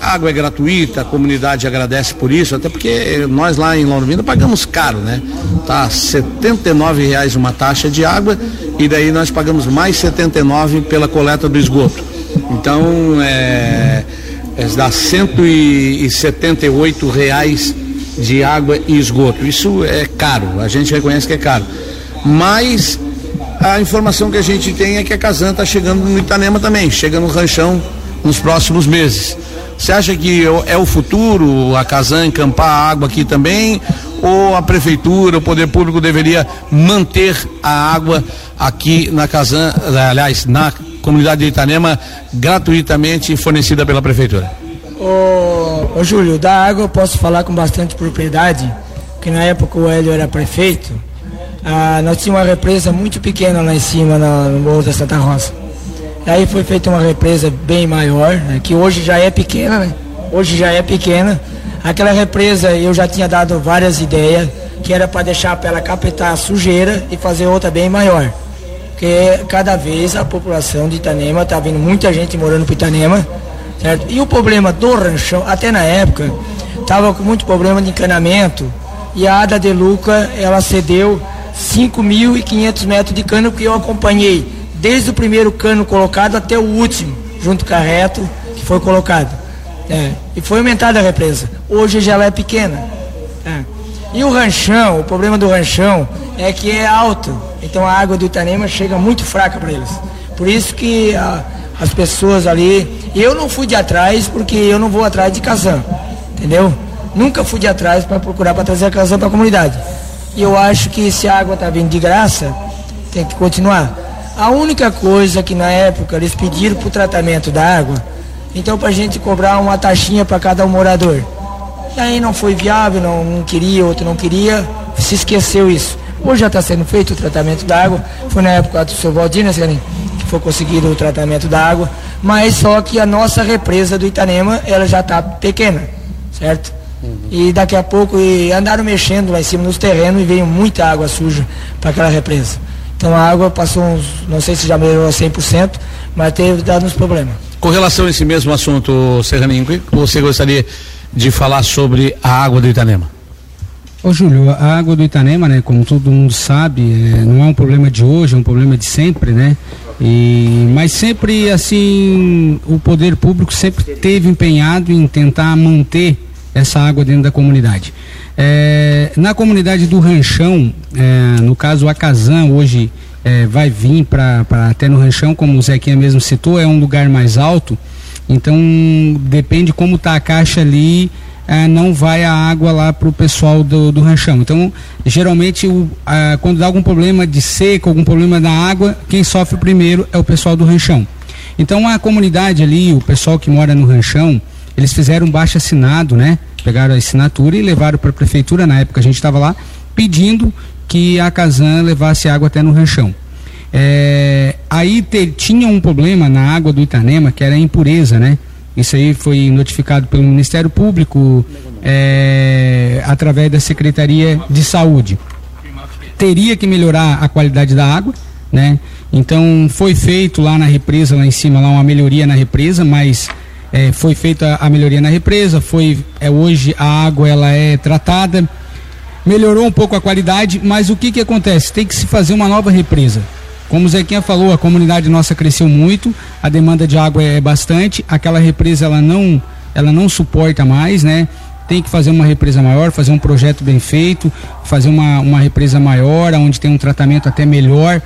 a água é gratuita, a comunidade agradece por isso, até porque nós lá em Lauro Miller pagamos caro, né? Tá 79 reais uma taxa de água e daí nós pagamos mais 79 pela coleta do esgoto. Então é, é dá 178 reais de água e esgoto. Isso é caro, a gente reconhece que é caro. Mas a informação que a gente tem é que a Casan está chegando no Itanema também, chega no ranchão nos próximos meses. Você acha que é o futuro a Casan encampar a água aqui também? Ou a prefeitura, o poder público deveria manter a água aqui na Casan, aliás, na comunidade de Itanema, gratuitamente fornecida pela prefeitura? Ô, ô Júlio, da água eu posso falar com bastante propriedade, que na época o Hélio era prefeito, ah, nós tínhamos uma represa muito pequena lá em cima, no Morro da Santa Rosa. Aí foi feita uma represa bem maior, né, que hoje já é pequena, né? Hoje já é pequena. Aquela represa eu já tinha dado várias ideias, que era para deixar para ela a sujeira e fazer outra bem maior. Porque cada vez a população de Itanema, está vindo muita gente morando para Itanema, certo? E o problema do ranchão, até na época, estava com muito problema de encanamento, e a Ada de Luca, ela cedeu 5.500 metros de cano que eu acompanhei desde o primeiro cano colocado até o último, junto com a reto que foi colocado. É, e foi aumentada a represa. Hoje já ela é pequena. É. E o ranchão, o problema do ranchão é que é alto. Então a água do Itanema chega muito fraca para eles. Por isso que a, as pessoas ali. Eu não fui de atrás porque eu não vou atrás de casão. Entendeu? Nunca fui de atrás para procurar para trazer a casão para a comunidade. E eu acho que se a água está vindo de graça, tem que continuar. A única coisa que na época eles pediram para o tratamento da água, então para a gente cobrar uma taxinha para cada um morador. Daí não foi viável, não, não queria, outro não queria, se esqueceu isso. Hoje já está sendo feito o tratamento da água, foi na época do seu Valdir, né, que foi conseguido o tratamento da água, mas só que a nossa represa do Itanema, ela já está pequena, certo? Uhum. E daqui a pouco e andaram mexendo lá em cima nos terrenos e veio muita água suja para aquela represa. Então a água passou uns, não sei se já melhorou a 100%, mas teve dado uns problemas. Com relação a esse mesmo assunto, Serraninho, você gostaria de falar sobre a água do Itanema? Ô Júlio, a água do Itanema, né, como todo mundo sabe, é, não é um problema de hoje, é um problema de sempre, né? E, mas sempre assim, o poder público sempre teve empenhado em tentar manter essa água dentro da comunidade. É, na comunidade do Ranchão, é, no caso a Casan hoje é, vai vir para até no Ranchão, como o Zequinha mesmo citou, é um lugar mais alto, então depende como está a caixa ali, é, não vai a água lá para o pessoal do, do ranchão. Então, geralmente, o, a, quando dá algum problema de seca, algum problema da água, quem sofre primeiro é o pessoal do ranchão. Então, a comunidade ali, o pessoal que mora no ranchão, eles fizeram um baixo assinado, né? Pegaram a assinatura e levaram para a prefeitura, na época a gente estava lá, pedindo que a Casan levasse água até no ranchão. É, aí te, tinha um problema na água do Itanema, que era a impureza, né? Isso aí foi notificado pelo Ministério Público é, através da Secretaria de Saúde. Teria que melhorar a qualidade da água, né? Então foi feito lá na represa, lá em cima, lá uma melhoria na represa, mas é, foi feita a melhoria na represa, foi é, hoje a água ela é tratada, melhorou um pouco a qualidade, mas o que que acontece? Tem que se fazer uma nova represa. Como o Zequinha falou, a comunidade nossa cresceu muito, a demanda de água é bastante, aquela represa ela não, ela não suporta mais, né? Tem que fazer uma represa maior, fazer um projeto bem feito, fazer uma, uma represa maior, onde tem um tratamento até melhor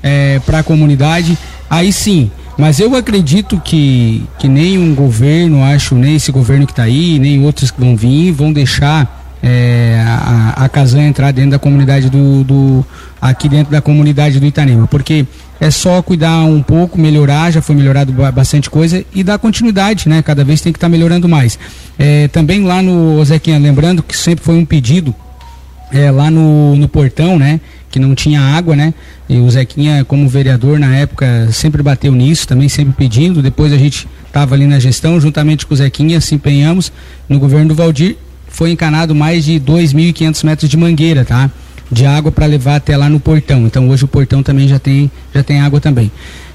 é, para a comunidade. Aí sim, mas eu acredito que, que nem um governo, acho, nem esse governo que está aí, nem outros que vão vir, vão deixar é, a, a entrar dentro da comunidade do, do, aqui dentro da comunidade do Itanema, porque é só cuidar um pouco, melhorar, já foi melhorado bastante coisa e dar continuidade, né? Cada vez tem que estar tá melhorando mais. É, também lá no Zequinha, lembrando que sempre foi um pedido é, lá no, no portão, né? que não tinha água, né? E o Zequinha, como vereador na época, sempre bateu nisso, também sempre pedindo. Depois a gente estava ali na gestão, juntamente com o Zequinha, se empenhamos no governo do Valdir. Foi encanado mais de 2.500 metros de mangueira, tá? De água para levar até lá no portão. Então hoje o portão também já tem, já tem água também.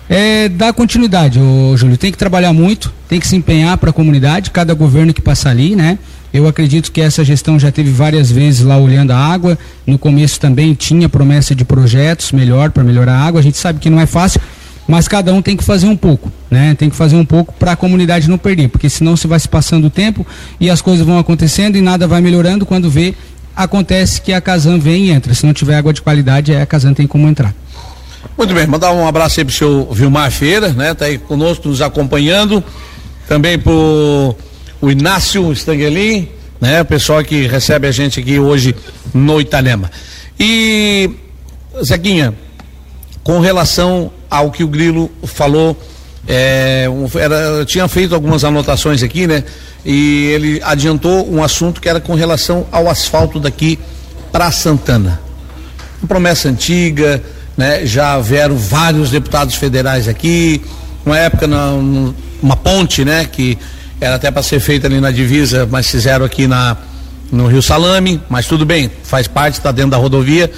É dar continuidade, ô Júlio. Tem que trabalhar muito, tem que se empenhar para a comunidade, cada governo que passar ali, né? Eu acredito que essa gestão já teve várias vezes lá olhando a água. No começo também tinha promessa de projetos melhor para melhorar a água. A gente sabe que não é fácil, mas cada um tem que fazer um pouco, né? Tem que fazer um pouco para a comunidade não perder, porque senão você vai se passando o tempo e as coisas vão acontecendo e nada vai melhorando. Quando vê, acontece que a Casan vem e entra. Se não tiver água de qualidade, a Casan tem como entrar. Muito bem, mandar um abraço aí pro seu Vilmar Feira, né? Tá aí conosco, nos acompanhando. Também pro o Inácio Stanguelin, né? O pessoal que recebe a gente aqui hoje no Itanema. E, Zequinha, com relação ao que o Grilo falou, é, era, tinha feito algumas anotações aqui, né? E ele adiantou um assunto que era com relação ao asfalto daqui para Santana. Uma promessa antiga, né? Já vieram vários deputados federais aqui, uma época na, uma ponte, né? Que era até para ser feita ali na divisa, mas fizeram aqui na no Rio Salame, mas tudo bem, faz parte, está dentro da rodovia.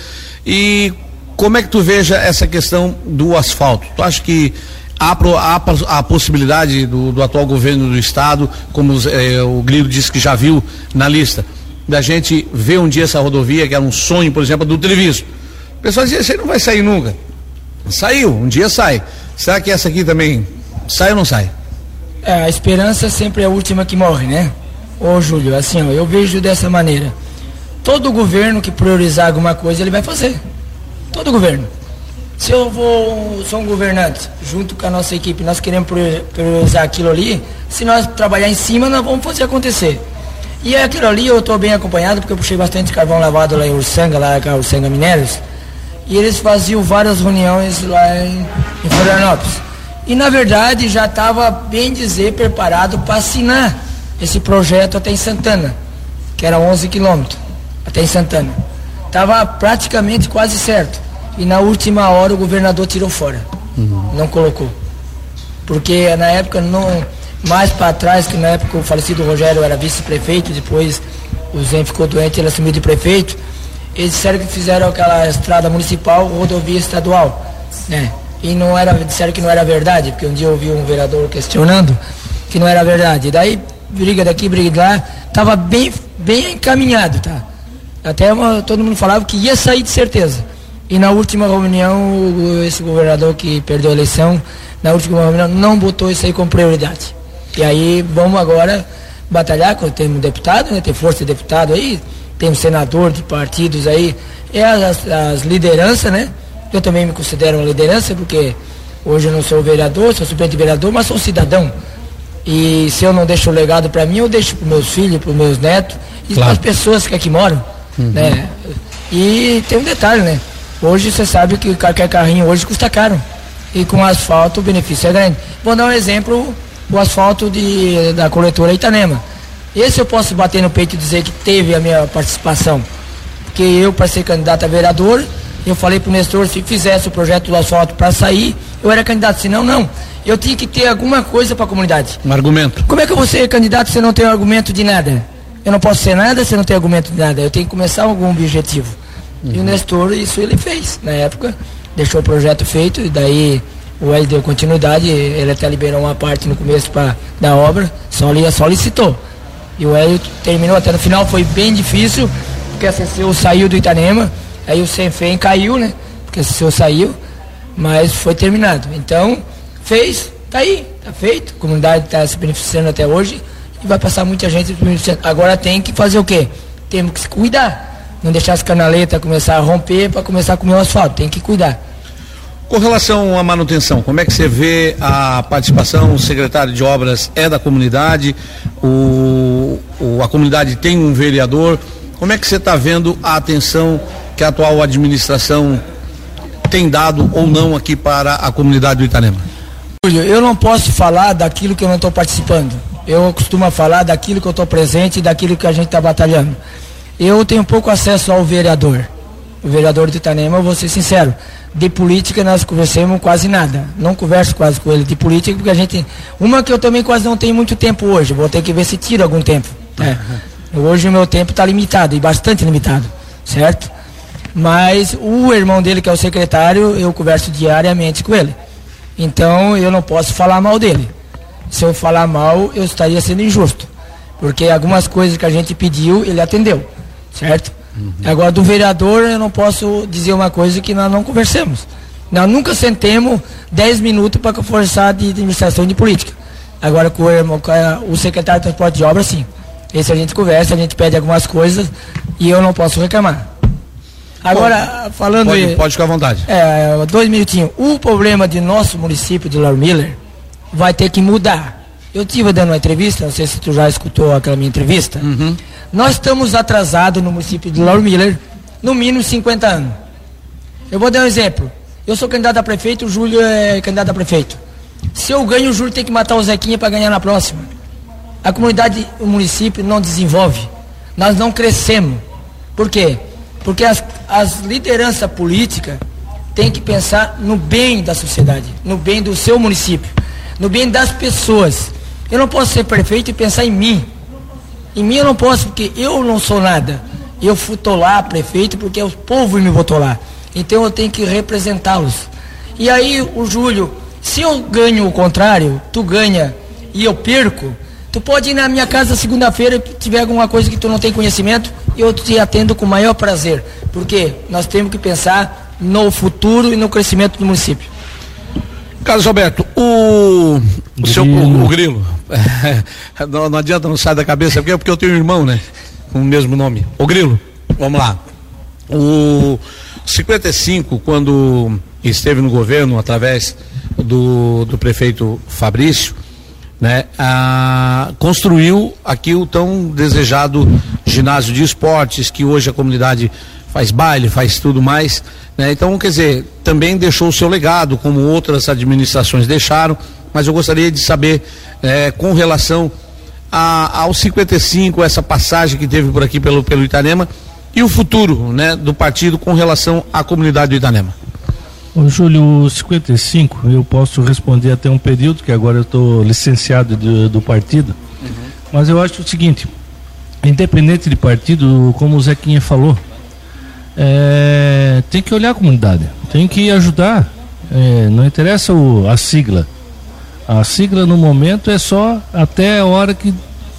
E como é que tu veja essa questão do asfalto? Tu acha que há, há a possibilidade do, do, atual governo do estado, como eh, o Grilo disse que já viu na lista, da gente ver um dia essa rodovia, que era um sonho, por exemplo, do Treviso. O pessoal dizia, isso aí não vai sair nunca. Saiu, um dia sai. Será que essa aqui também sai ou não sai? É, a esperança sempre é a última que morre, né? Ô Júlio, assim, ó, eu vejo dessa maneira. Todo governo que priorizar alguma coisa, ele vai fazer. Todo governo. Se eu vou, sou um governante, junto com a nossa equipe, nós queremos priorizar aquilo ali, se nós trabalhar em cima, nós vamos fazer acontecer. E aquilo ali eu estou bem acompanhado, porque eu puxei bastante carvão lavado lá em Ursanga, lá com a Ursanga Minérios, e eles faziam várias reuniões lá em, em Florianópolis. E na verdade já estava, bem dizer, preparado para assinar esse projeto até em Santana, que era 11 quilômetros, até em Santana. Estava praticamente quase certo. E na última hora o governador tirou fora. Uhum. Não colocou. Porque na época não. Mais para trás, que na época o falecido Rogério era vice-prefeito, depois o Zen ficou doente, ele assumiu de prefeito. Eles disseram que fizeram aquela estrada municipal, rodovia estadual. Né? e não era, disseram que não era verdade, porque um dia eu ouvi um vereador questionando que não era verdade. Daí, briga daqui, briga de lá, estava bem, bem encaminhado, tá? Até uma, todo mundo falava que ia sair de certeza. E na última reunião, esse governador que perdeu a eleição, na última reunião, não botou isso aí como prioridade. E aí vamos agora batalhar, temos deputado, né? Tem força de deputado aí, temos senador de partidos aí, é as, as lideranças, né? Eu também me considero uma liderança, porque hoje eu não sou vereador, sou suplente vereador, mas sou cidadão. E se eu não deixo o legado para mim, eu deixo para meus filhos, para meus netos e claro. para as pessoas que aqui moram. Uhum. Né? E tem um detalhe, né? Hoje você sabe que qualquer carrinho hoje custa caro. E com asfalto o benefício é grande. Vou dar um exemplo, o asfalto de, da coletora Itanema. Esse eu posso bater no peito e dizer que teve a minha participação. Porque eu, para ser candidato a vereador, eu falei para o Nestor, se fizesse o projeto do asfalto para sair, eu era candidato. Se não, não. Eu tinha que ter alguma coisa para a comunidade. Um argumento. Como é que eu vou ser candidato se eu não tenho argumento de nada? Eu não posso ser nada se não tenho argumento de nada. Eu tenho que começar algum objetivo. Uhum. E o Nestor, isso ele fez. Na época, deixou o projeto feito e daí o L deu continuidade. Ele até liberou uma parte no começo pra, da obra, só, só licitou. E o Hélio terminou até no final, foi bem difícil, porque a CCU saiu do Itanema Aí o Senfem caiu, né? Porque o senhor saiu, mas foi terminado. Então, fez, tá aí, tá feito. A comunidade está se beneficiando até hoje e vai passar muita gente. Agora tem que fazer o quê? Temos que se cuidar. Não deixar as canaletas começar a romper para começar a comer o asfalto. Tem que cuidar. Com relação à manutenção, como é que você vê a participação? O secretário de obras é da comunidade, o, o a comunidade tem um vereador. Como é que você está vendo a atenção que a atual administração tem dado ou não aqui para a comunidade do Itanema? Eu não posso falar daquilo que eu não estou participando. Eu costumo falar daquilo que eu estou presente e daquilo que a gente está batalhando. Eu tenho pouco acesso ao vereador. O vereador de Itanema, eu vou ser sincero, de política nós conversamos quase nada. Não converso quase com ele de política, porque a gente. Uma que eu também quase não tenho muito tempo hoje, vou ter que ver se tiro algum tempo. É. Hoje o meu tempo está limitado, e bastante limitado, certo? Mas o irmão dele, que é o secretário, eu converso diariamente com ele. Então eu não posso falar mal dele. Se eu falar mal, eu estaria sendo injusto. Porque algumas coisas que a gente pediu, ele atendeu. Certo? Uhum. Agora, do vereador, eu não posso dizer uma coisa que nós não conversamos. Nós nunca sentemos 10 minutos para conversar de, de administração de política. Agora, com o, com o secretário de transporte de obra, sim. Esse a gente conversa, a gente pede algumas coisas e eu não posso reclamar. Agora, pode, falando. Pode, pode ficar à vontade. É, dois minutinhos. O problema de nosso município de Lauro Miller vai ter que mudar. Eu tive dando uma entrevista, não sei se tu já escutou aquela minha entrevista. Uhum. Nós estamos atrasados no município de Lauro Miller, no mínimo 50 anos. Eu vou dar um exemplo. Eu sou candidato a prefeito, o Júlio é candidato a prefeito. Se eu ganho, o Júlio tem que matar o Zequinha para ganhar na próxima. A comunidade, o município não desenvolve. Nós não crescemos. Por quê? Porque as, as lideranças políticas têm que pensar no bem da sociedade, no bem do seu município, no bem das pessoas. Eu não posso ser prefeito e pensar em mim. Em mim eu não posso, porque eu não sou nada. Eu fui lá prefeito porque o povo me votou lá. Então eu tenho que representá-los. E aí o Júlio, se eu ganho o contrário, tu ganha e eu perco, tu pode ir na minha casa segunda-feira e tiver alguma coisa que tu não tem conhecimento, eu te atendo com o maior prazer, porque nós temos que pensar no futuro e no crescimento do município. Carlos Alberto, o, o seu o, o grilo, não, não, adianta não sair da cabeça, porque, porque eu tenho um irmão, né? Com o mesmo nome. O grilo, vamos lá. O 55, quando esteve no governo através do, do prefeito Fabrício, né, a, construiu aqui o tão desejado ginásio de esportes, que hoje a comunidade faz baile, faz tudo mais. Né? Então, quer dizer, também deixou o seu legado, como outras administrações deixaram, mas eu gostaria de saber, é, com relação a, ao 55, essa passagem que teve por aqui pelo, pelo Itanema, e o futuro né, do partido com relação à comunidade do Itanema. Ô, Júlio, 55, eu posso responder até um período, que agora eu estou licenciado do, do partido, uhum. mas eu acho o seguinte, independente de partido, como o Zequinha falou, é, tem que olhar a comunidade, tem que ajudar, é, não interessa o, a sigla. A sigla no momento é só até a hora que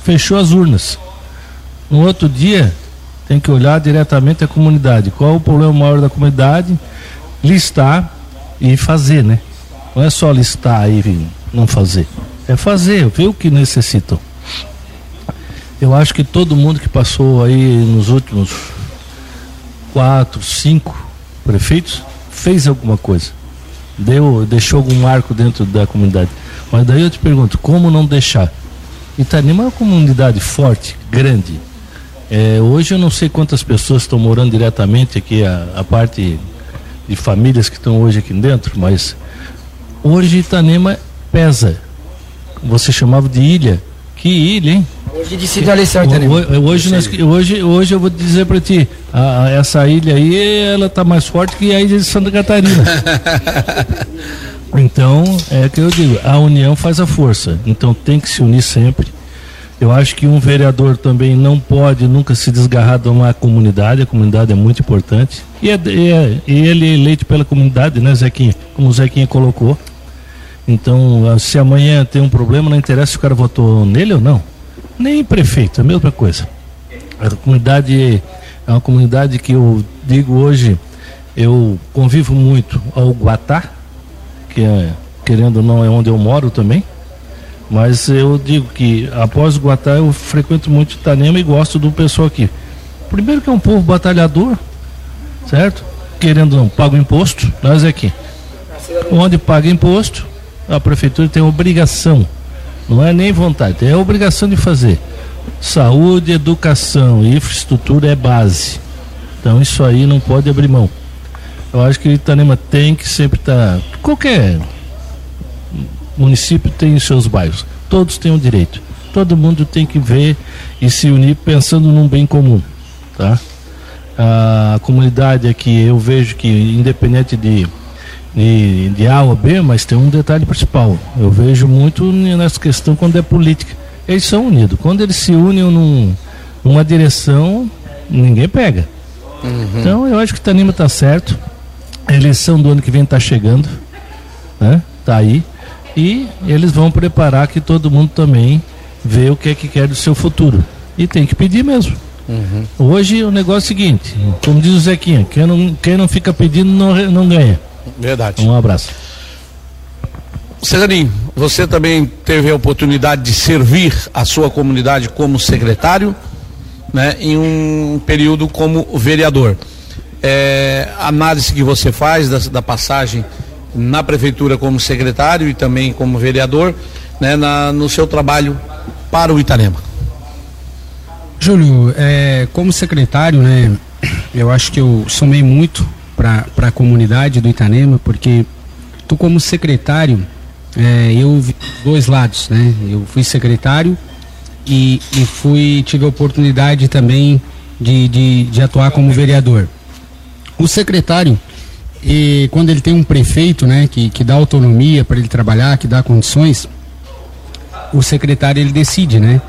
fechou as urnas. No outro dia, tem que olhar diretamente a comunidade. Qual o problema maior da comunidade? listar e fazer, né? Não é só listar e não fazer. É fazer, ver o que necessitam. Eu acho que todo mundo que passou aí nos últimos quatro, cinco prefeitos fez alguma coisa. Deu, deixou algum marco dentro da comunidade. Mas daí eu te pergunto, como não deixar? Itanima é uma comunidade forte, grande. É, hoje eu não sei quantas pessoas estão morando diretamente aqui, a, a parte de famílias que estão hoje aqui dentro, mas hoje Itanema pesa. Você chamava de ilha. Que ilha, hein? Hoje decide a lição, Itanema. Hoje, nós, hoje, hoje eu vou dizer para ti, a, a, essa ilha aí, ela está mais forte que a ilha de Santa Catarina. então, é que eu digo, a união faz a força. Então tem que se unir sempre eu acho que um vereador também não pode nunca se desgarrar de uma comunidade, a comunidade é muito importante. E, é, é, ele é eleito pela comunidade, né, Zequinha? Como o Zequinha colocou. Então, ah, se amanhã tem um problema, não interessa se o cara votou nele ou não. Nem prefeito, é a mesma coisa. A comunidade é uma comunidade que eu digo hoje, eu convivo muito ao Guatá, que é, querendo ou não é onde eu moro também mas eu digo que após o Guatá eu frequento muito Itanema e gosto do pessoal aqui. Primeiro que é um povo batalhador, certo? Querendo não, paga o imposto, nós aqui. Onde paga imposto, a prefeitura tem obrigação, não é nem vontade, é obrigação de fazer. Saúde, educação e infraestrutura é base. Então isso aí não pode abrir mão. Eu acho que Itanema tem que sempre estar. Tá, qualquer município tem os seus bairros, todos têm o direito. Todo mundo tem que ver e se unir pensando num bem comum, tá? A comunidade aqui, eu vejo que independente de, de, de A ou B, mas tem um detalhe principal. Eu vejo muito nessa questão quando é política. Eles são unidos. Quando eles se unem num, numa direção, ninguém pega. Uhum. Então eu acho que o Tanima está certo. A eleição do ano que vem está chegando. Né? está aí e eles vão preparar que todo mundo também vê o que é que quer do seu futuro. E tem que pedir mesmo. Uhum. Hoje o negócio é o seguinte, como diz o Zequinha, quem não, quem não fica pedindo não, não ganha. Verdade. Um abraço. Cesarinho, você também teve a oportunidade de servir a sua comunidade como secretário, né, em um período como vereador. É, a análise que você faz da, da, passagem na prefeitura como secretário e também como vereador, né, na, no seu trabalho para o Itanema. Júlio, é, como secretário, né, eu acho que eu somei muito para a comunidade do Itanema, porque tu como secretário é, eu vi dois lados, né? Eu fui secretário e, e fui tive a oportunidade também de, de, de atuar como vereador. O secretário, e quando ele tem um prefeito, né, que, que dá autonomia para ele trabalhar, que dá condições, o secretário ele decide, né,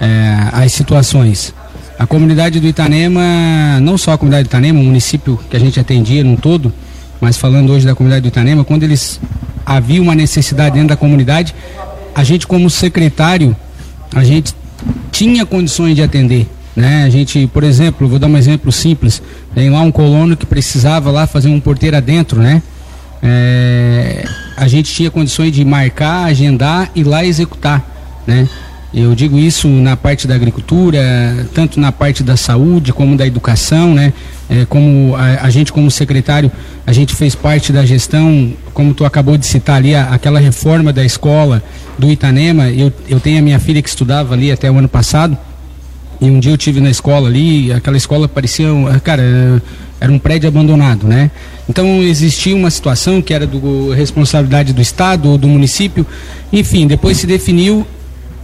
é, as situações. A comunidade do Itanema, não só a comunidade do Itanema, o município que a gente atendia num todo, mas falando hoje da comunidade do Itanema, quando eles havia uma necessidade dentro da comunidade, a gente como secretário, a gente tinha condições de atender. Né? A gente, por exemplo, vou dar um exemplo simples, tem lá um colono que precisava lá fazer um porteiro adentro, né? É, a gente tinha condições de marcar, agendar e lá executar, né? Eu digo isso na parte da agricultura, tanto na parte da saúde como da educação, né? É, como a, a, gente como secretário, a gente fez parte da gestão, como tu acabou de citar ali, a, aquela reforma da escola do Itanema. Eu, eu tenho a minha filha que estudava ali até o ano passado. E um dia eu tive na escola ali, aquela escola parecia, cara, era um prédio abandonado, né? Então existia uma situação que era do responsabilidade do estado ou do município. Enfim, depois se definiu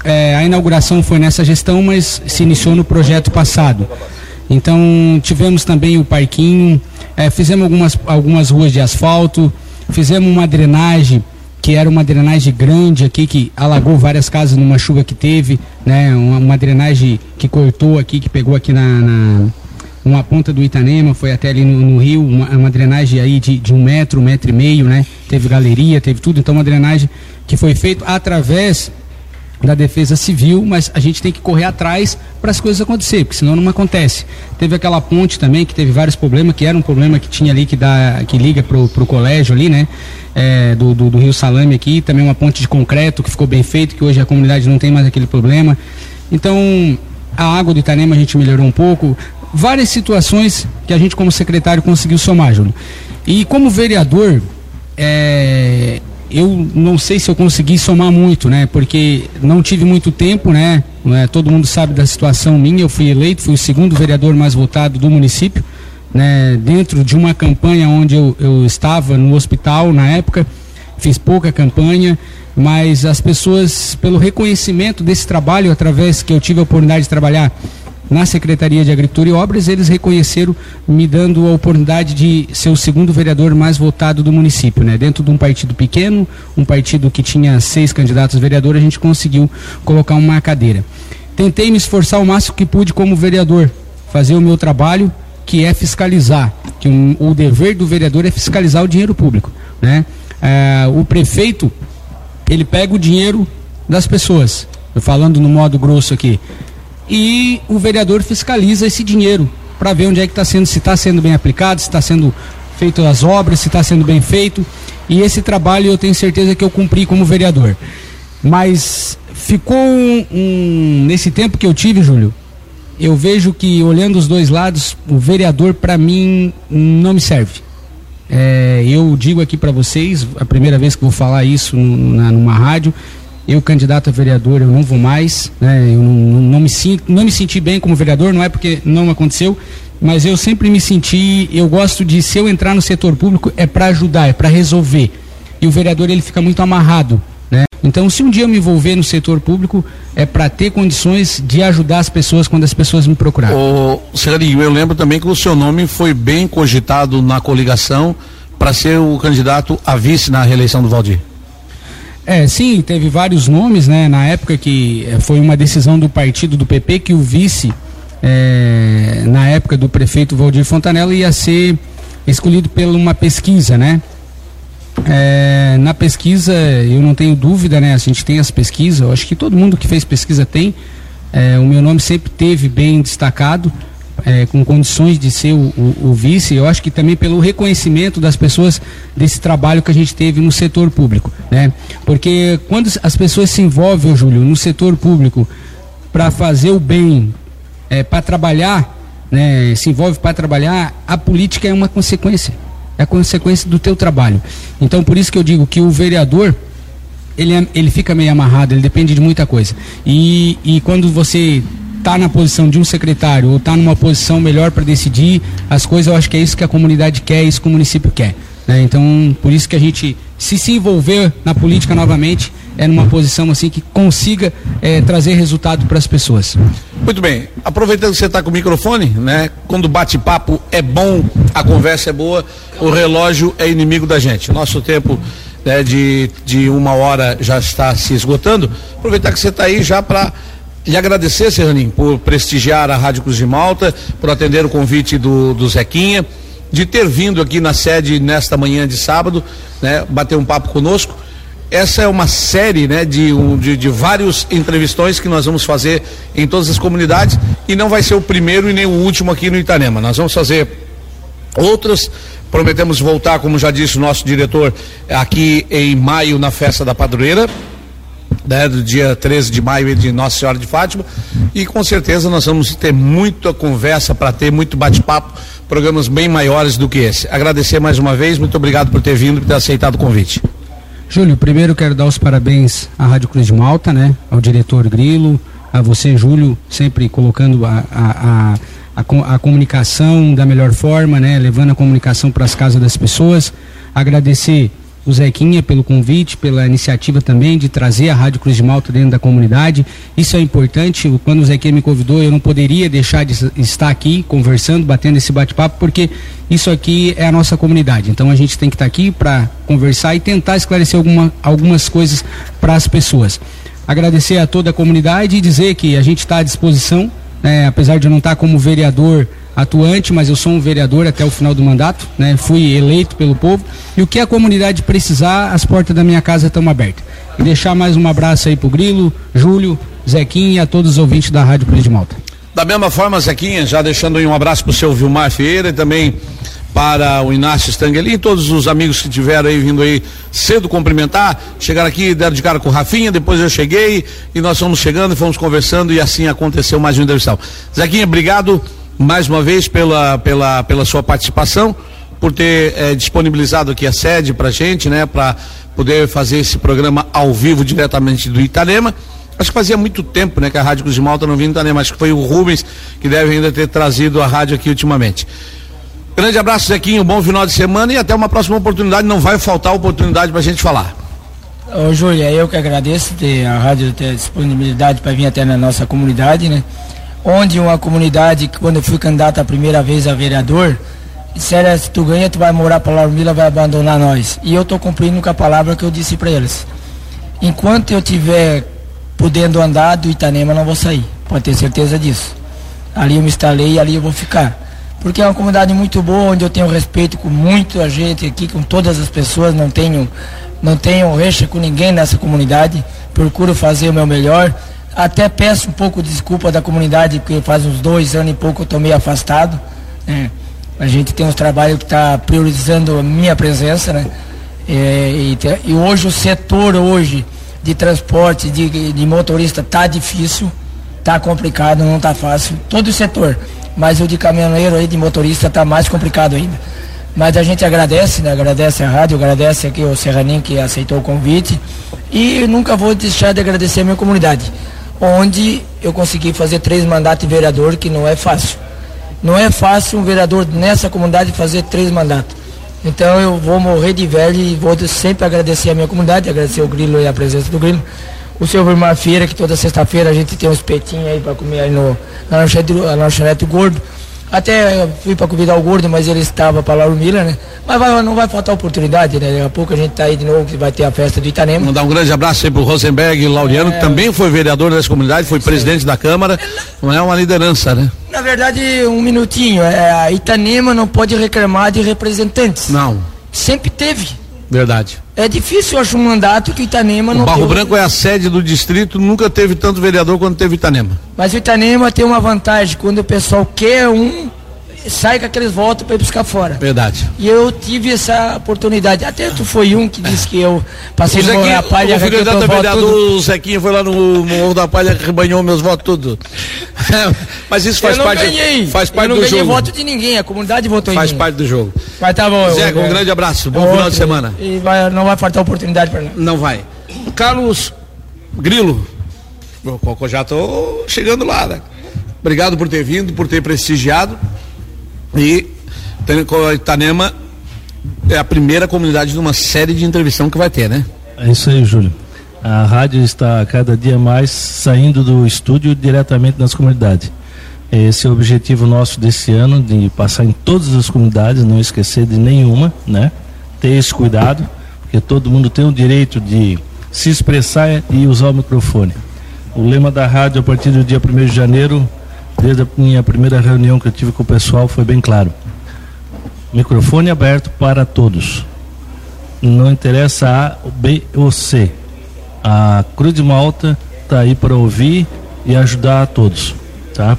é, a inauguração foi nessa gestão, mas se iniciou no projeto passado. Então tivemos também o parquinho, é, fizemos algumas, algumas ruas de asfalto, fizemos uma drenagem que era uma drenagem grande aqui que alagou várias casas numa chuva que teve, né? Uma, uma drenagem que cortou aqui, que pegou aqui na, na uma ponta do Itanema, foi até ali no, no rio, uma, uma, drenagem aí de, de um metro, um metro e meio, né? Teve galeria, teve tudo, então uma drenagem que foi feita através da Defesa Civil, mas a gente tem que correr atrás para as coisas acontecer, porque senão não acontece. Teve aquela ponte também que teve vários problemas, que era um problema que tinha ali que dá, que liga pro, pro colégio ali, né? É, do, do, do, Rio Salame aqui, também uma ponte de concreto que ficou bem feito, que hoje a comunidade não tem mais aquele problema. Então, a água do Itanema a gente melhorou um pouco. Várias situações que a gente como secretário conseguiu somar, Júlio. E como vereador, é, eu não sei se eu consegui somar muito, né? Porque não tive muito tempo, né? É, todo mundo sabe da situação minha. Eu fui eleito, fui o segundo vereador mais votado do município, né? Dentro de uma campanha onde eu, eu estava no hospital na época, fiz pouca campanha, mas as pessoas, pelo reconhecimento desse trabalho, através que eu tive a oportunidade de trabalhar na Secretaria de Agricultura e Obras, eles reconheceram, me dando a oportunidade de ser o segundo vereador mais votado do município. Né? Dentro de um partido pequeno, um partido que tinha seis candidatos a vereador, a gente conseguiu colocar uma cadeira. Tentei me esforçar o máximo que pude como vereador, fazer o meu trabalho, que é fiscalizar, que um, o dever do vereador é fiscalizar o dinheiro público. Né? É, o prefeito, ele pega o dinheiro das pessoas, falando no modo grosso aqui, e o vereador fiscaliza esse dinheiro para ver onde é que está sendo, se está sendo bem aplicado, se está sendo feito as obras, se está sendo bem feito. E esse trabalho eu tenho certeza que eu cumpri como vereador. Mas ficou um, um nesse tempo que eu tive, Júlio, eu vejo que olhando os dois lados, o vereador para mim não me serve. É, eu digo aqui para vocês, a primeira vez que vou falar isso na, numa rádio, eu candidato a vereador eu não vou mais, né? Eu não, não, me sinto, não me senti bem como vereador, não é porque não aconteceu, mas eu sempre me senti, eu gosto de se eu entrar no setor público é para ajudar, é para resolver. E o vereador ele fica muito amarrado, né? Então, se um dia eu me envolver no setor público, é para ter condições de ajudar as pessoas quando as pessoas me procurarem. Ô, Celinho, eu lembro também que o seu nome foi bem cogitado na coligação para ser o candidato a vice na reeleição do Valdir. É, sim, teve vários nomes, né? Na época que eh, foi uma decisão do partido do PP que o vice, é, na época do prefeito Valdir Fontanella, ia ser escolhido por uma pesquisa, né? É, na pesquisa, eu não tenho dúvida, né? A gente tem as pesquisas, eu acho que todo mundo que fez pesquisa tem. É, o meu nome sempre teve bem destacado, é, com condições de ser o, o, o, vice. Eu acho que também pelo reconhecimento das pessoas desse trabalho que a gente teve no setor público, né? Porque quando as pessoas se envolvem, Júlio, no setor público para fazer o bem, é, para trabalhar, né? Se envolve para trabalhar, a política é uma consequência é consequência do teu trabalho. Então, por isso que eu digo que o vereador, ele, é, ele fica meio amarrado, ele depende de muita coisa. E, e quando você está na posição de um secretário ou está numa posição melhor para decidir as coisas, eu acho que é isso que a comunidade quer, é isso que o município quer. Né? Então, por isso que a gente, se se envolver na política novamente, é numa posição assim que consiga é, trazer resultado para as pessoas. Muito bem. Aproveitando que você está com o microfone, né? Quando bate-papo é bom, a conversa é boa, o relógio é inimigo da gente. O nosso tempo né, de, de uma hora já está se esgotando. Aproveitar que você está aí já para lhe agradecer, Serranim, por prestigiar a Rádio Cruz de Malta, por atender o convite do, do Zequinha, de ter vindo aqui na sede nesta manhã de sábado, né, bater um papo conosco essa é uma série né, de, um, de, de vários entrevistões que nós vamos fazer em todas as comunidades e não vai ser o primeiro e nem o último aqui no Itanema. Nós vamos fazer outras. Prometemos voltar, como já disse o nosso diretor, aqui em maio na festa da padroeira. Né, do dia 13 de maio de Nossa Senhora de Fátima e com certeza nós vamos ter muita conversa para ter muito bate-papo, programas bem maiores do que esse. Agradecer mais uma vez, muito obrigado por ter vindo e por ter aceitado o convite. Júlio, primeiro quero dar os parabéns à Rádio Cruz de Malta, né? Ao diretor Grilo, a você, Júlio, sempre colocando a, a, a, a, comunicação da melhor forma, né? Levando a comunicação para as casas das pessoas. Agradecer o Zequinha pelo convite, pela iniciativa também de trazer a Rádio Cruz de Malta dentro da comunidade. Isso é importante. Quando o Zequinha me convidou, eu não poderia deixar de estar aqui conversando, batendo esse bate-papo, porque isso aqui é a nossa comunidade. Então a gente tem que estar aqui para conversar e tentar esclarecer alguma, algumas coisas para as pessoas. Agradecer a toda a comunidade e dizer que a gente está à disposição, né, apesar de não estar como vereador atuante, mas eu sou um vereador até o final do mandato, né? Fui eleito pelo povo e o que a comunidade precisar, as portas da minha casa estão abertas. E deixar mais um abraço aí pro Grilo, Júlio, Zequinha e a todos os ouvintes da Rádio Cruz de Malta. Da mesma forma, Zequinha, já deixando um abraço pro seu Vilmar Ferreira e também para o Inácio Stangelin e todos os amigos que tiveram aí vindo aí cedo cumprimentar, chegaram aqui, deram de cara com o Rafinha, depois eu cheguei e nós fomos chegando e fomos conversando e assim aconteceu mais uma entrevista. Zequinha, obrigado mais uma vez pela, pela, pela sua participação, por ter eh, disponibilizado aqui a sede para gente, né, para poder fazer esse programa ao vivo diretamente do Itarema. Acho que fazia muito tempo, né, que a Rádio Cruz de Malta não vinha no Itanema. Acho que foi o Rubens que deve ainda ter trazido a rádio aqui ultimamente. Grande abraço, Zequinho, bom final de semana e até uma próxima oportunidade. Não vai faltar oportunidade para a gente falar. Ô, Júlia, eu que agradeço de a rádio ter disponibilidade para vir até na nossa comunidade, né? Onde uma comunidade, quando eu fui candidato a primeira vez a vereador, disseram, se tu ganha, tu vai morar para Laurmila, vai abandonar nós. E eu estou cumprindo com a palavra que eu disse para eles. Enquanto eu tiver podendo andar do Itanema, não vou sair. Pode ter certeza disso. Ali eu me instalei e ali eu vou ficar. Porque é uma comunidade muito boa, onde eu tenho respeito com muita gente aqui, com todas as pessoas, não tenho, não tenho recha com ninguém nessa comunidade. Procuro fazer o meu melhor até peço um pouco de desculpa da comunidade, porque faz uns dois anos e pouco eu estou meio afastado. Né? A gente tem uns trabalhos que está priorizando a minha presença, né? É, e, e, hoje o setor hoje de transporte, de, de motorista está difícil, está complicado, não está fácil. Todo o setor. Mas o de caminhoneiro aí, de motorista, está mais complicado ainda. Mas a gente agradece, né? Agradece a rádio, agradece aqui o Serraninho que aceitou o convite. E nunca vou deixar de agradecer a minha comunidade onde eu consegui fazer três mandatos de vereador, que não é fácil. Não é fácil um vereador nessa comunidade fazer três mandatos. Então eu vou morrer de velho e vou sempre agradecer a minha comunidade, agradecer o Grilo e a presença do Grilo. O seu Vilmar Feira, que toda sexta-feira a gente tem um espetinho aí para comer aí no, na lanchonete gordo. Até fui para convidar o Gordo, mas ele estava para Lauro Miller, né? Mas vai, não vai faltar oportunidade, né? Daqui a pouco a gente está aí de novo, que vai ter a festa do Itanema. Mandar um grande abraço aí pro Rosenberg Laureano, é... que também foi vereador dessa comunidade, foi presidente da Câmara. Não é uma liderança, né? Na verdade, um minutinho. É, a Itanema não pode reclamar de representantes. Não. Sempre teve. Verdade. É difícil, eu acho, um mandato que Itanema o não Barro Branco é a sede do distrito, nunca teve tanto vereador quanto teve Itanema. Mas o Itanema tem uma vantagem, quando o pessoal quer um, sai com aqueles votos para ir buscar fora. Verdade. E eu tive essa oportunidade. Até tu foi um que disse que eu passei no da Palha, o filho arranquei da vereador, o Zequinha foi lá no Morro da Palha, rebanhou meus votos tudo. Mas isso faz eu parte, ganhei. faz parte eu não do ganhei jogo. voto de ninguém, a comunidade votou Faz em mim. parte do jogo. Mas tá bom. Eu- um grande abraço, bom outro, final de semana. E vai- não vai faltar oportunidade para nós. Não vai. Carlos Grilo, eu já tô chegando lá, né? Obrigado por ter vindo, por ter prestigiado. E Itanema é a primeira comunidade de uma série de entrevistão que vai ter, né? É isso aí, Júlio. A rádio está cada dia mais saindo do estúdio diretamente nas comunidades. Esse é o objetivo nosso desse ano, de passar em todas as comunidades, não esquecer de nenhuma, né? Ter esse cuidado, porque todo mundo tem o direito de se expressar e usar o microfone. O lema da rádio a partir do dia 1 de janeiro, desde a minha primeira reunião que eu tive com o pessoal, foi bem claro. Microfone aberto para todos não interessa A, B ou C. A Cruz de Malta está aí para ouvir e ajudar a todos, tá?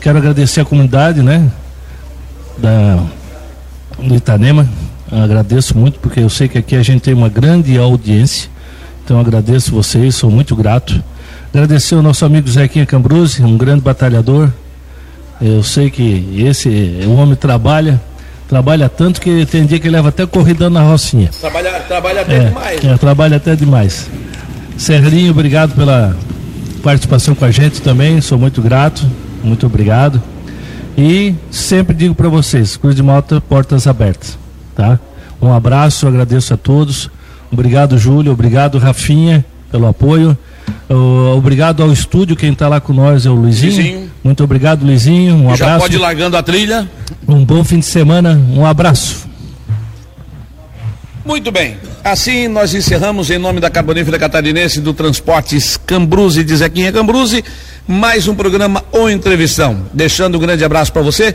Quero agradecer a comunidade, né? Da do Itanema. Agradeço muito porque eu sei que aqui a gente tem uma grande audiência. Então agradeço vocês, sou muito grato. Agradecer ao nosso amigo Zequinha Cambruzzi, um grande batalhador. Eu sei que esse o homem trabalha, trabalha tanto que tem dia que leva até corrida na rocinha. Trabalha, trabalha até É, demais. é, trabalha até demais. Serrinho, obrigado pela participação com a gente também, sou muito grato, muito obrigado. E sempre digo para vocês, Cruz de Malta, portas abertas, tá? Um abraço, agradeço a todos. Obrigado, Júlio, obrigado, Rafinha, pelo apoio. Obrigado ao estúdio, quem está lá com nós é o Luizinho. Luizinho. Muito obrigado, Luizinho. Um Já abraço. pode ir largando a trilha. Um bom fim de semana. Um abraço. Muito bem. Assim nós encerramos em nome da Carbonífera Catarinense do Transportes Cambruze de Zequinha Cambruze, mais um programa ou entrevistão. Deixando um grande abraço para você.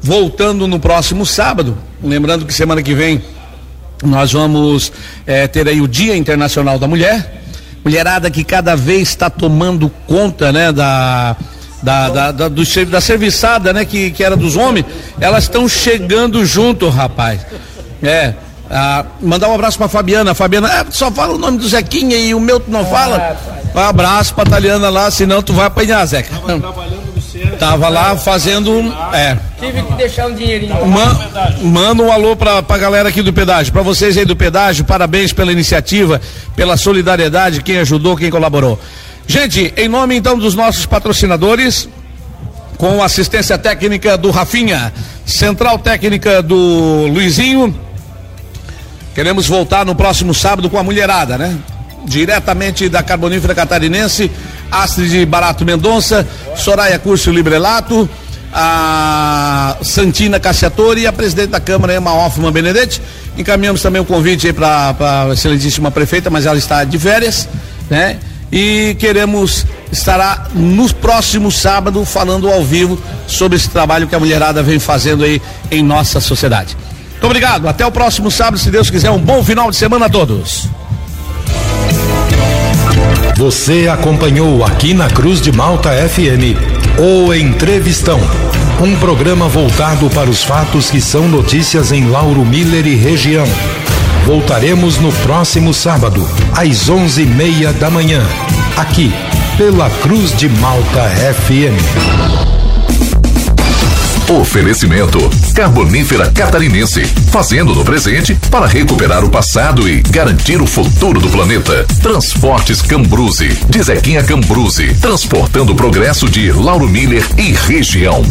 Voltando no próximo sábado. Lembrando que semana que vem nós vamos eh, ter aí o Dia Internacional da Mulher. Mulherada que cada vez está tomando conta, né, da. Da, da, da, do da serviçada, né, que, que era dos homens, elas estão chegando junto, rapaz. É. ah, mandar um abraço pra Fabiana. Fabiana, é, só fala o nome do Zequinha e o meu tu não fala. Um abraço pra Taliana lá, senão tu vai apanhar, Zeca. Tava lá fazendo. um- É. Tive que deixar um dinheirinho. Man- manda um alô pra, pra galera aqui do pedágio, pra vocês aí do pedágio, parabéns pela iniciativa, pela solidariedade, quem ajudou, quem colaborou. Gente, em nome então dos nossos patrocinadores, com assistência técnica do Rafinha, central técnica do Luizinho, queremos voltar no próximo sábado com a mulherada, né? Diretamente da Carbonífera Catarinense, Astrid Barato Mendonça, Soraya Curso Librelato, a Santina Cassiatori e a presidente da Câmara, Emma Hoffman Benedetti. Encaminhamos também o convite aí para a excelentíssima prefeita, mas ela está de férias, né? E queremos estará no próximo sábado falando ao vivo sobre esse trabalho que a mulherada vem fazendo aí em nossa sociedade. Muito obrigado, até o próximo sábado, se Deus quiser, um bom final de semana a todos. Você acompanhou aqui na Cruz de Malta FM o Entrevistão, um programa voltado para os fatos que são notícias em Lauro Miller e região. Voltaremos no próximo sábado, às onze e meia da manhã, aqui pela Cruz de Malta FM. Oferecimento Carbonífera Catarinense, fazendo no presente para recuperar o passado e garantir o futuro do planeta. Transportes Cambruze, de Zequinha Cambruze, transportando o progresso de Lauro Miller e região.